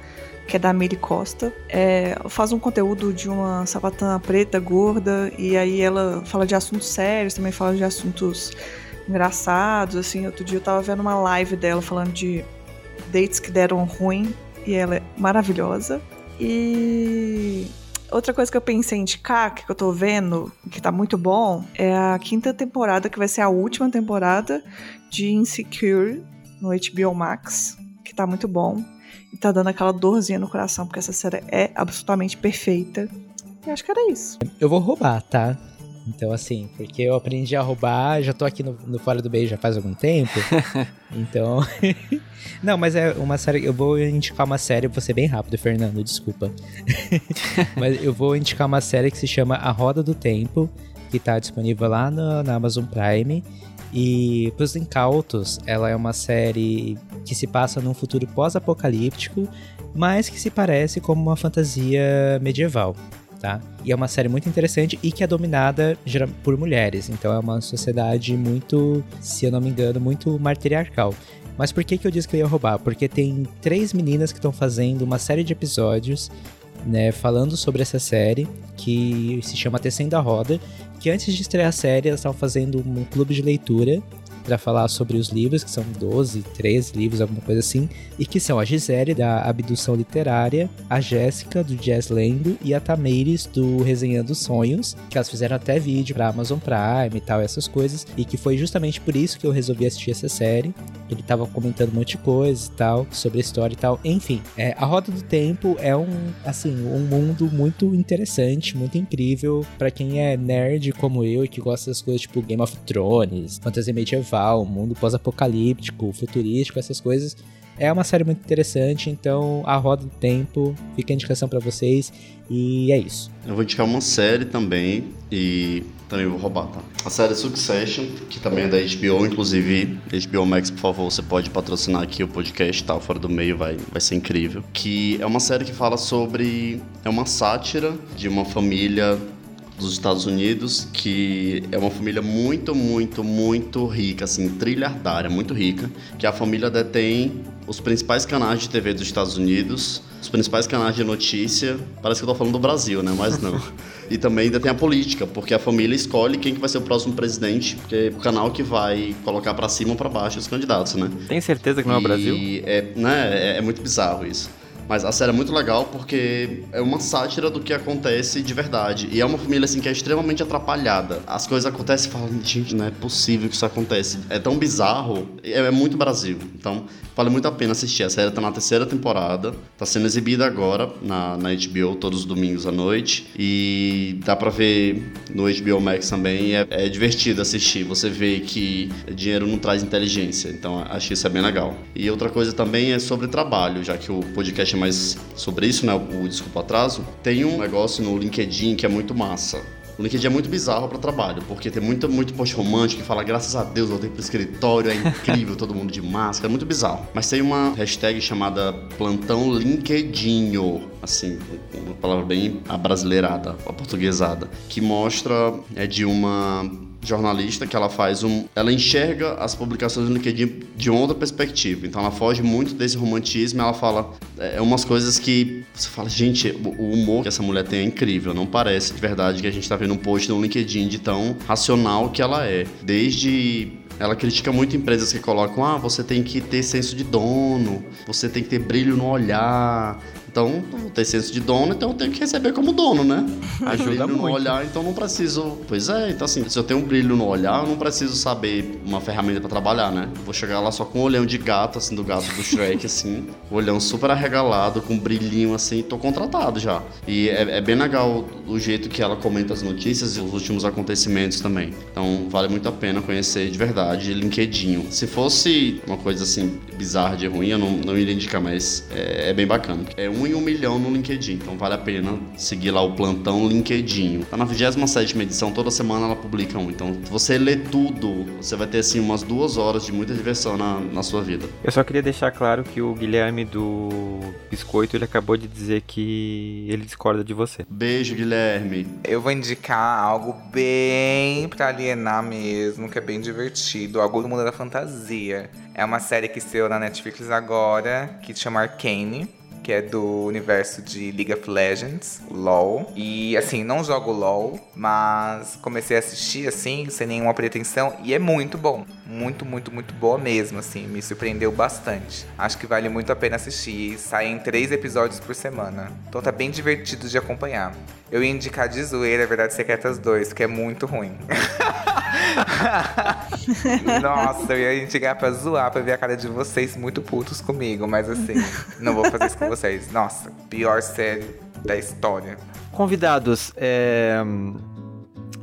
que é da Miri Costa. É, faz um conteúdo de uma sapatã preta, gorda, e aí ela fala de assuntos sérios, também fala de assuntos engraçados. Assim, outro dia eu tava vendo uma live dela falando de dates que deram ruim, e ela é maravilhosa. E Outra coisa que eu pensei em indicar, que eu tô vendo, que tá muito bom, é a quinta temporada, que vai ser a última temporada de Insecure no HBO Max, que tá muito bom. E tá dando aquela dorzinha no coração, porque essa série é absolutamente perfeita. E acho que era isso. Eu vou roubar, tá? Então, assim, porque eu aprendi a roubar, já tô aqui no, no Fora do Beijo já faz algum tempo. então. Não, mas é uma série. Eu vou indicar uma série, vou ser bem rápido, Fernando, desculpa. mas eu vou indicar uma série que se chama A Roda do Tempo, que tá disponível lá no, na Amazon Prime. E pros incautos, ela é uma série que se passa num futuro pós-apocalíptico, mas que se parece como uma fantasia medieval tá? E é uma série muito interessante e que é dominada por mulheres. Então é uma sociedade muito, se eu não me engano, muito matriarcal. Mas por que, que eu disse que eu ia roubar? Porque tem três meninas que estão fazendo uma série de episódios, né, falando sobre essa série, que se chama Tecendo a Roda, que antes de estrear a série, elas estavam fazendo um clube de leitura para falar sobre os livros, que são 12, 13 livros, alguma coisa assim, e que são a Gisele, da Abdução Literária, a Jéssica, do Jazz Lendo, e a Tamires, do Resenhando Sonhos, que elas fizeram até vídeo pra Amazon Prime e tal, essas coisas, e que foi justamente por isso que eu resolvi assistir essa série. Ele tava comentando um monte de coisa e tal, sobre a história e tal. Enfim, é, a Roda do Tempo é um, assim, um mundo muito interessante, muito incrível para quem é nerd como eu e que gosta das coisas tipo Game of Thrones, fantasia medieval medieval, mundo pós-apocalíptico, futurístico, essas coisas. É uma série muito interessante, então a roda do tempo fica a indicação para vocês e é isso. Eu vou indicar uma série também e também vou roubar, tá? A série Succession, que também é da HBO, inclusive HBO Max, por favor, você pode patrocinar aqui o podcast, tá? Fora do meio vai, vai ser incrível. Que é uma série que fala sobre. É uma sátira de uma família dos Estados Unidos, que é uma família muito, muito, muito rica, assim, trilhardária, muito rica, que a família detém os principais canais de TV dos Estados Unidos, os principais canais de notícia. Parece que eu tô falando do Brasil, né? Mas não. e também ainda tem a política, porque a família escolhe quem que vai ser o próximo presidente, porque é o canal que vai colocar para cima ou para baixo os candidatos, né? Tem certeza que não é o Brasil? É, né, é, é muito bizarro isso. Mas a série é muito legal porque é uma sátira do que acontece de verdade. E é uma família assim que é extremamente atrapalhada. As coisas acontecem e falam, gente, não é possível que isso acontece. É tão bizarro, é, muito Brasil. Então, vale muito a pena assistir. A série tá na terceira temporada, tá sendo exibida agora na, na HBO todos os domingos à noite. E dá pra ver no HBO Max também. É, é divertido assistir. Você vê que dinheiro não traz inteligência. Então, acho isso é bem legal. E outra coisa também é sobre trabalho, já que o podcast é mais sobre isso, né? O Desculpa Atraso. Tem um negócio no LinkedIn que é muito massa O LinkedIn é muito bizarro para trabalho, porque tem muito, muito post romântico que fala graças a Deus eu tenho pro escritório, é incrível, todo mundo de máscara, é muito bizarro. Mas tem uma hashtag chamada Plantão LinkedIn, assim, uma palavra bem abrasileirada, aportuguesada, que mostra é de uma jornalista que ela faz um. Ela enxerga as publicações do LinkedIn de outra perspectiva. Então ela foge muito desse romantismo. Ela fala. É, é umas coisas que você fala, gente, o humor que essa mulher tem é incrível. Não parece de verdade que a gente tá vendo um post no LinkedIn de tão racional que ela é. Desde ela critica muito empresas que colocam: ah, você tem que ter senso de dono, você tem que ter brilho no olhar, então, vou ter senso de dono, então eu tenho que receber como dono, né? Ajuda brilho muito. no olhar, então não preciso. Pois é, então assim, se eu tenho um brilho no olhar, eu não preciso saber uma ferramenta para trabalhar, né? Eu vou chegar lá só com um olhão de gato, assim, do gato do Shrek, assim, olhão super arregalado, com um brilhinho assim, tô contratado já. E é, é bem legal o jeito que ela comenta as notícias e os últimos acontecimentos também. Então, vale muito a pena conhecer de verdade LinkedIn. Se fosse uma coisa assim bizarra de ruim, eu não, não iria indicar, mas é, é bem bacana. É um em um milhão no LinkedIn, então vale a pena seguir lá o plantão LinkedIn. Tá na 27 edição, toda semana ela publica um. Então, se você ler tudo, você vai ter assim umas duas horas de muita diversão na, na sua vida. Eu só queria deixar claro que o Guilherme do Biscoito ele acabou de dizer que ele discorda de você. Beijo, Guilherme. Eu vou indicar algo bem pra alienar mesmo, que é bem divertido, algo do mundo da fantasia. É uma série que estreou na Netflix agora, que chama Arcane que é do universo de League of Legends, LoL. E assim, não jogo LoL, mas comecei a assistir assim, sem nenhuma pretensão, e é muito bom. Muito, muito, muito boa mesmo, assim, me surpreendeu bastante. Acho que vale muito a pena assistir. Saem três episódios por semana. Então tá bem divertido de acompanhar. Eu ia indicar de zoeira, Verdade Secretas 2, que é muito ruim. Nossa, eu ia indicar pra zoar, pra ver a cara de vocês muito putos comigo, mas assim, não vou fazer isso com vocês. Nossa, pior série da história. Convidados, é...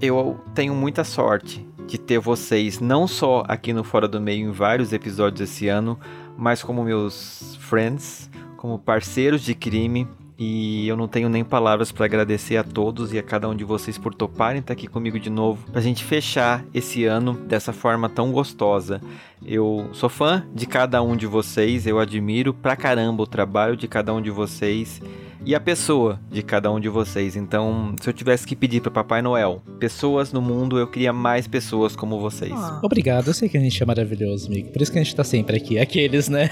eu tenho muita sorte de ter vocês não só aqui no Fora do Meio em vários episódios esse ano, mas como meus friends, como parceiros de crime. E eu não tenho nem palavras para agradecer a todos e a cada um de vocês por toparem estar aqui comigo de novo, pra gente fechar esse ano dessa forma tão gostosa. Eu sou fã de cada um de vocês, eu admiro pra caramba o trabalho de cada um de vocês e a pessoa de cada um de vocês. Então, se eu tivesse que pedir para Papai Noel pessoas no mundo, eu queria mais pessoas como vocês. Ah. Obrigado, eu sei que a gente é maravilhoso, amigo. Por isso que a gente tá sempre aqui. Aqueles, né?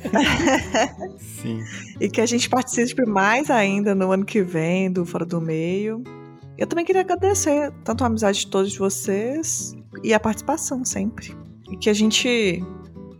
Sim. E que a gente participe mais ainda no ano que vem do Fora do Meio. Eu também queria agradecer tanto a amizade de todos vocês e a participação sempre. E que a gente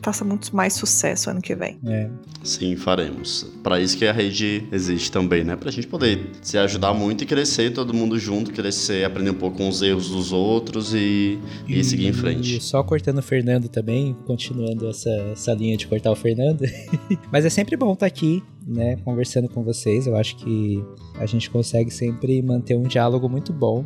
faça muito mais sucesso ano que vem. É. Sim, faremos. Para isso que a rede existe também, né? Pra gente poder se ajudar muito e crescer, todo mundo junto, crescer, aprender um pouco com os erros dos outros e, e seguir em frente. E só cortando o Fernando também, continuando essa, essa linha de cortar o Fernando. Mas é sempre bom estar aqui, né, conversando com vocês. Eu acho que a gente consegue sempre manter um diálogo muito bom,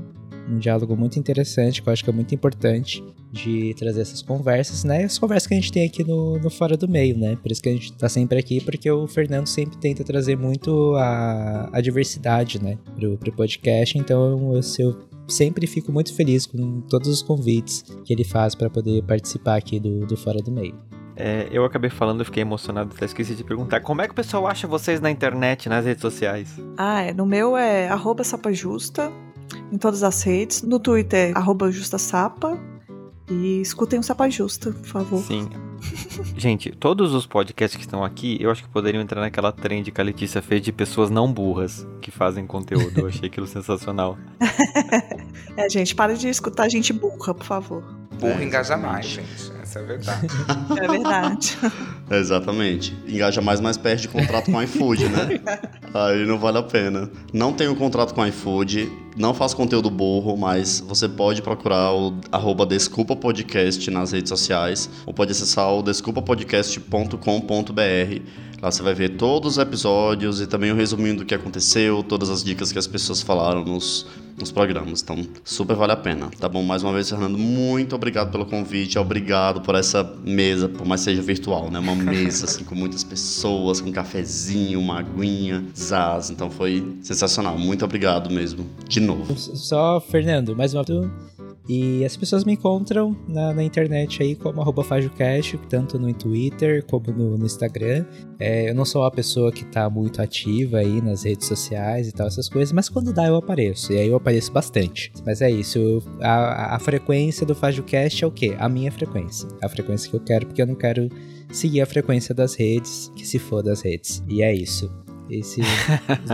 um diálogo muito interessante, que eu acho que é muito importante de trazer essas conversas, né? As conversas que a gente tem aqui no, no Fora do Meio, né? Por isso que a gente tá sempre aqui, porque o Fernando sempre tenta trazer muito a, a diversidade, né? Pro, pro podcast. Então eu, eu sempre fico muito feliz com todos os convites que ele faz para poder participar aqui do, do Fora do Meio. É, eu acabei falando, eu fiquei emocionado, até esqueci de perguntar. Como é que o pessoal acha vocês na internet, nas redes sociais? Ah, é. No meu é arroba sapajusta, em todas as redes. No Twitter, arroba justasapa. E escutem o Sapa Justa, por favor. Sim. Gente, todos os podcasts que estão aqui, eu acho que poderiam entrar naquela trend que a Letícia fez de pessoas não burras que fazem conteúdo. Eu achei aquilo sensacional. É, gente, para de escutar gente burra, por favor. Burro É, engaja mais, gente. Essa é a verdade. É verdade. Exatamente. Engaja mais, mas perde contrato com o iFood, né? Aí não vale a pena. Não tenho contrato com o iFood, não faço conteúdo burro, mas você pode procurar o arroba Desculpa Podcast nas redes sociais, ou pode acessar o desculpapodcast.com.br. Lá você vai ver todos os episódios e também o resuminho do que aconteceu, todas as dicas que as pessoas falaram nos, nos programas. Então, super vale a pena, tá bom? Mais uma vez, Fernando, muito obrigado pelo convite, obrigado por essa mesa, por mais seja virtual, né? Uma mesa assim com muitas pessoas, com um cafezinho, uma aguinha, zaz. Então foi sensacional. Muito obrigado mesmo. De novo. Só, Fernando, mais uma e as pessoas me encontram na, na internet aí como arroba tanto no Twitter como no, no Instagram. É, eu não sou uma pessoa que tá muito ativa aí nas redes sociais e tal, essas coisas, mas quando dá eu apareço. E aí eu apareço bastante. Mas é isso, a, a frequência do FajoCast é o quê? A minha frequência. A frequência que eu quero, porque eu não quero seguir a frequência das redes, que se for das redes. E é isso esses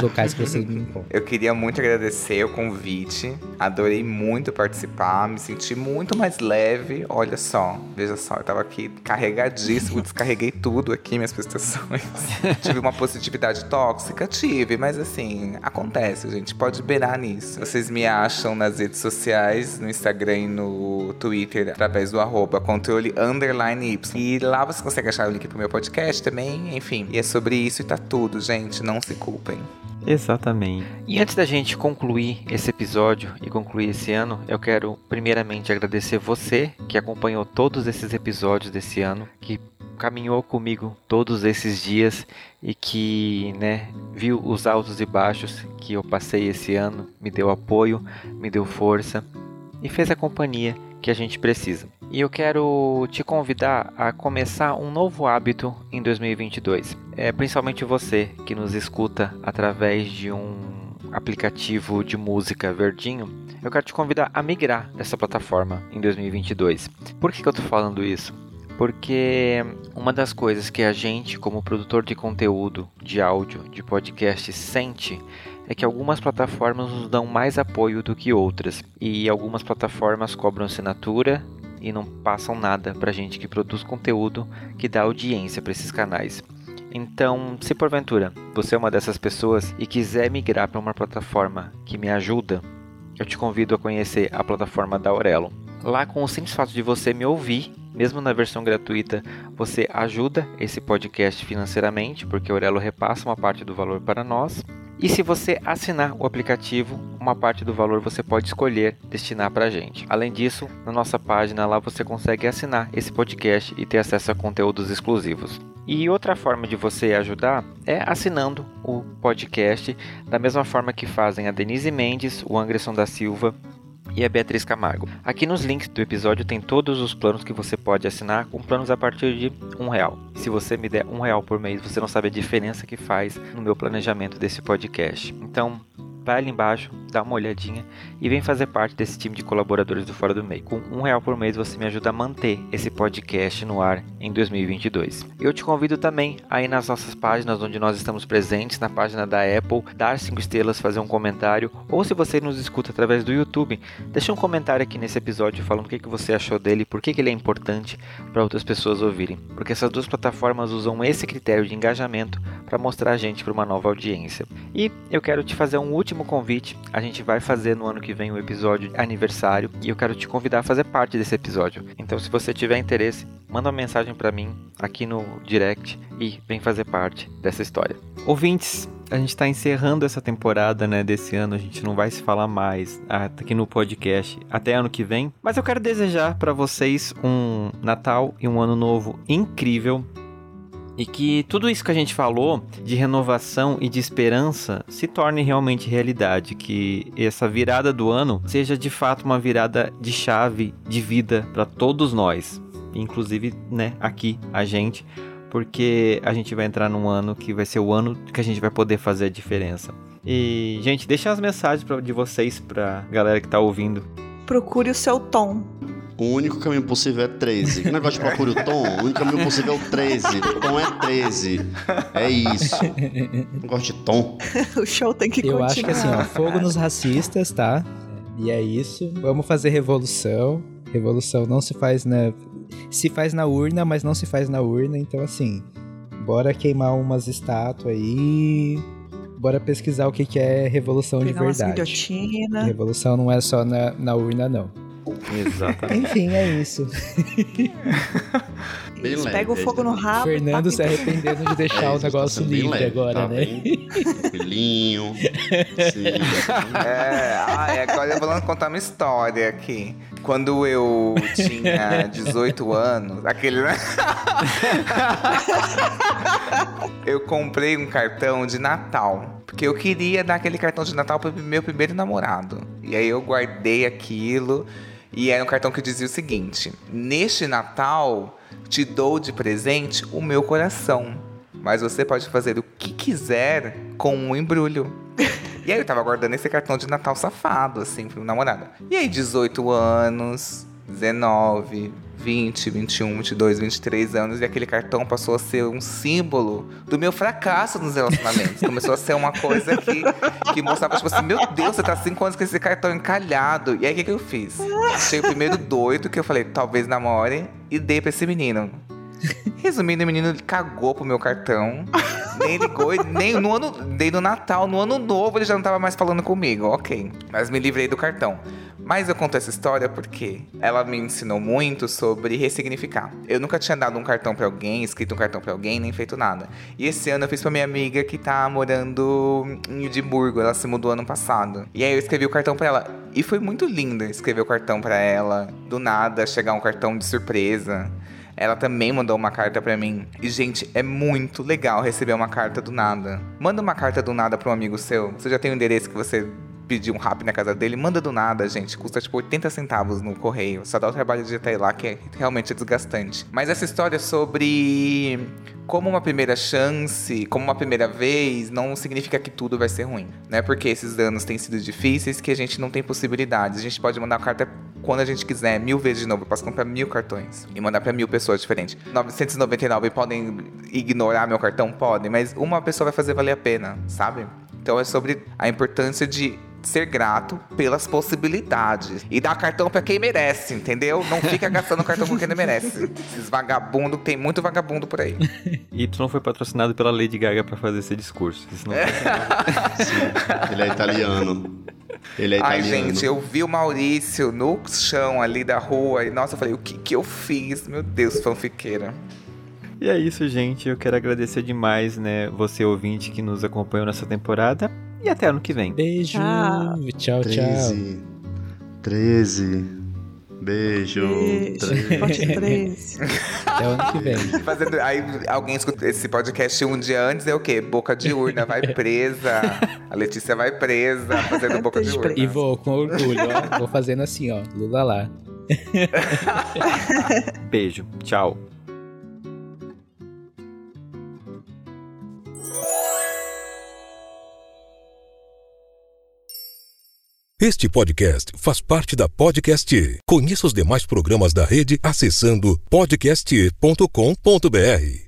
locais que vocês me. Eu queria muito agradecer o convite. Adorei muito participar. Me senti muito mais leve. Olha só, veja só, eu tava aqui carregadíssimo, descarreguei tudo aqui, minhas prestações. tive uma positividade tóxica? Tive, mas assim, acontece, gente. Pode beirar nisso. Vocês me acham nas redes sociais, no Instagram e no Twitter, através do arroba controle underline Y. E lá você consegue achar o link pro meu podcast também, enfim. E é sobre isso e tá tudo, gente não se culpem. Exatamente. E antes da gente concluir esse episódio e concluir esse ano, eu quero primeiramente agradecer você que acompanhou todos esses episódios desse ano, que caminhou comigo todos esses dias e que, né, viu os altos e baixos que eu passei esse ano, me deu apoio, me deu força e fez a companhia que a gente precisa. E eu quero te convidar a começar um novo hábito em 2022. É principalmente você que nos escuta através de um aplicativo de música verdinho. Eu quero te convidar a migrar dessa plataforma em 2022. Por que, que eu estou falando isso? Porque uma das coisas que a gente, como produtor de conteúdo, de áudio, de podcast, sente é que algumas plataformas nos dão mais apoio do que outras, e algumas plataformas cobram assinatura e não passam nada para gente que produz conteúdo que dá audiência para esses canais. Então, se porventura você é uma dessas pessoas e quiser migrar para uma plataforma que me ajuda, eu te convido a conhecer a plataforma da Aurelo. Lá, com o simples fato de você me ouvir, mesmo na versão gratuita, você ajuda esse podcast financeiramente, porque a Aurelo repassa uma parte do valor para nós. E se você assinar o aplicativo, uma parte do valor você pode escolher destinar para a gente. Além disso, na nossa página lá você consegue assinar esse podcast e ter acesso a conteúdos exclusivos. E outra forma de você ajudar é assinando o podcast, da mesma forma que fazem a Denise Mendes, o Anderson da Silva e a Beatriz Camargo. Aqui nos links do episódio tem todos os planos que você pode assinar, com planos a partir de um real. Se você me der um real por mês, você não sabe a diferença que faz no meu planejamento desse podcast. Então, vai ali embaixo, dá uma olhadinha e vem fazer parte desse time de colaboradores do Fora do Meio. Com um real por mês você me ajuda a manter esse podcast no ar em 2022. Eu te convido também aí nas nossas páginas onde nós estamos presentes, na página da Apple, dar cinco estrelas, fazer um comentário, ou se você nos escuta através do YouTube, deixa um comentário aqui nesse episódio falando o que, você achou dele, por que, que ele é importante para outras pessoas ouvirem. Porque essas duas plataformas usam esse critério de engajamento para mostrar a gente para uma nova audiência. E eu quero te fazer um último convite. A gente vai fazer no ano que vem o um episódio aniversário e eu quero te convidar a fazer parte desse episódio. Então, se você tiver interesse, manda uma mensagem para mim aqui no direct e vem fazer parte dessa história. Ouvintes, a gente está encerrando essa temporada, né, desse ano. A gente não vai se falar mais aqui no podcast até ano que vem. Mas eu quero desejar para vocês um Natal e um Ano Novo incrível. E que tudo isso que a gente falou de renovação e de esperança se torne realmente realidade, que essa virada do ano seja de fato uma virada de chave de vida para todos nós, inclusive, né, aqui a gente, porque a gente vai entrar num ano que vai ser o ano que a gente vai poder fazer a diferença. E, gente, deixa as mensagens pra, de vocês pra galera que tá ouvindo. Procure o seu tom. O único caminho possível é 13. Que negócio de procure o tom? O único caminho possível é o 13. O tom é 13. É isso. Negócio de tom. o show tem que Eu continuar. acho que assim, ó, fogo nos racistas, tá? E é isso. Vamos fazer revolução. Revolução não se faz na. Se faz na urna, mas não se faz na urna. Então, assim, bora queimar umas estátuas aí. Bora pesquisar o que, que é revolução Pegar de verdade. Revolução não é só na, na urna, não. Exatamente. Enfim, é isso. Bem Eles leve, pegam o fogo no rabo. Fernando tá se arrependendo de deixar É, o tá negócio livre leve, agora, tá né? bem Tranquilinho. Sim. É, ah, é, agora eu vou contar uma história aqui. Quando eu tinha 18 anos, aquele, né? eu comprei um cartão de Natal. Porque eu queria dar aquele cartão de Natal pro meu primeiro namorado. E aí eu guardei aquilo. E era um cartão que dizia o seguinte: Neste Natal, te dou de presente o meu coração. Mas você pode fazer o que quiser com um embrulho. E aí eu tava guardando esse cartão de Natal safado, assim, pro namorado. E aí, 18 anos, 19, 20, 21, 22, 23 anos, e aquele cartão passou a ser um símbolo do meu fracasso nos relacionamentos. Começou a ser uma coisa que, que mostrava, tipo assim, meu Deus, você tá 5 anos com esse cartão encalhado. E aí, o que, que eu fiz? Achei o primeiro doido que eu falei, talvez namore, e dei pra esse menino. Resumindo, o menino cagou pro meu cartão. Nem ligou, nem no ano. Dei no Natal, no ano novo ele já não tava mais falando comigo, ok. Mas me livrei do cartão. Mas eu conto essa história porque ela me ensinou muito sobre ressignificar. Eu nunca tinha dado um cartão pra alguém, escrito um cartão pra alguém, nem feito nada. E esse ano eu fiz pra minha amiga que tá morando em Edimburgo, ela se mudou ano passado. E aí eu escrevi o cartão pra ela. E foi muito lindo escrever o cartão pra ela. Do nada, chegar um cartão de surpresa. Ela também mandou uma carta pra mim. E, gente, é muito legal receber uma carta do nada. Manda uma carta do nada pra um amigo seu. Você já tem o um endereço que você pediu um rap na casa dele, manda do nada, gente. Custa tipo 80 centavos no correio. Só dá o trabalho de até lá, que é realmente desgastante. Mas essa história sobre como uma primeira chance, como uma primeira vez, não significa que tudo vai ser ruim, né? Porque esses anos têm sido difíceis, que a gente não tem possibilidades. A gente pode mandar uma carta quando a gente quiser, mil vezes de novo. Eu posso comprar mil cartões e mandar para mil pessoas diferentes. 999 podem ignorar meu cartão? Podem, mas uma pessoa vai fazer valer a pena, sabe? Então é sobre a importância de ser grato pelas possibilidades. E dar cartão para quem merece, entendeu? Não fica gastando cartão com quem não merece. Esses vagabundos, tem muito vagabundo por aí. Y foi patrocinado pela Lady Gaga para fazer esse discurso. Isso não Sim, ele é italiano. Ele é Ai, italiano. gente, eu vi o Maurício no chão ali da rua e, nossa, eu falei, o que que eu fiz? Meu Deus, fanfiqueira. E é isso, gente. Eu quero agradecer demais, né, você ouvinte que nos acompanhou nessa temporada. E até ano que vem. Beijo. Tchau. Tchau, tchau. 13. 13. Beijo. Beijo. 13. Pote 13. Até ano que vem. Fazendo, aí alguém escuta esse podcast um dia antes, é o quê? Boca de urna, vai presa. A Letícia vai presa, fazendo boca de urna. E vou com orgulho, ó. Vou fazendo assim, ó. Lula lá. Beijo. Tchau. Este podcast faz parte da Podcast. Conheça os demais programas da rede acessando podcast.com.br.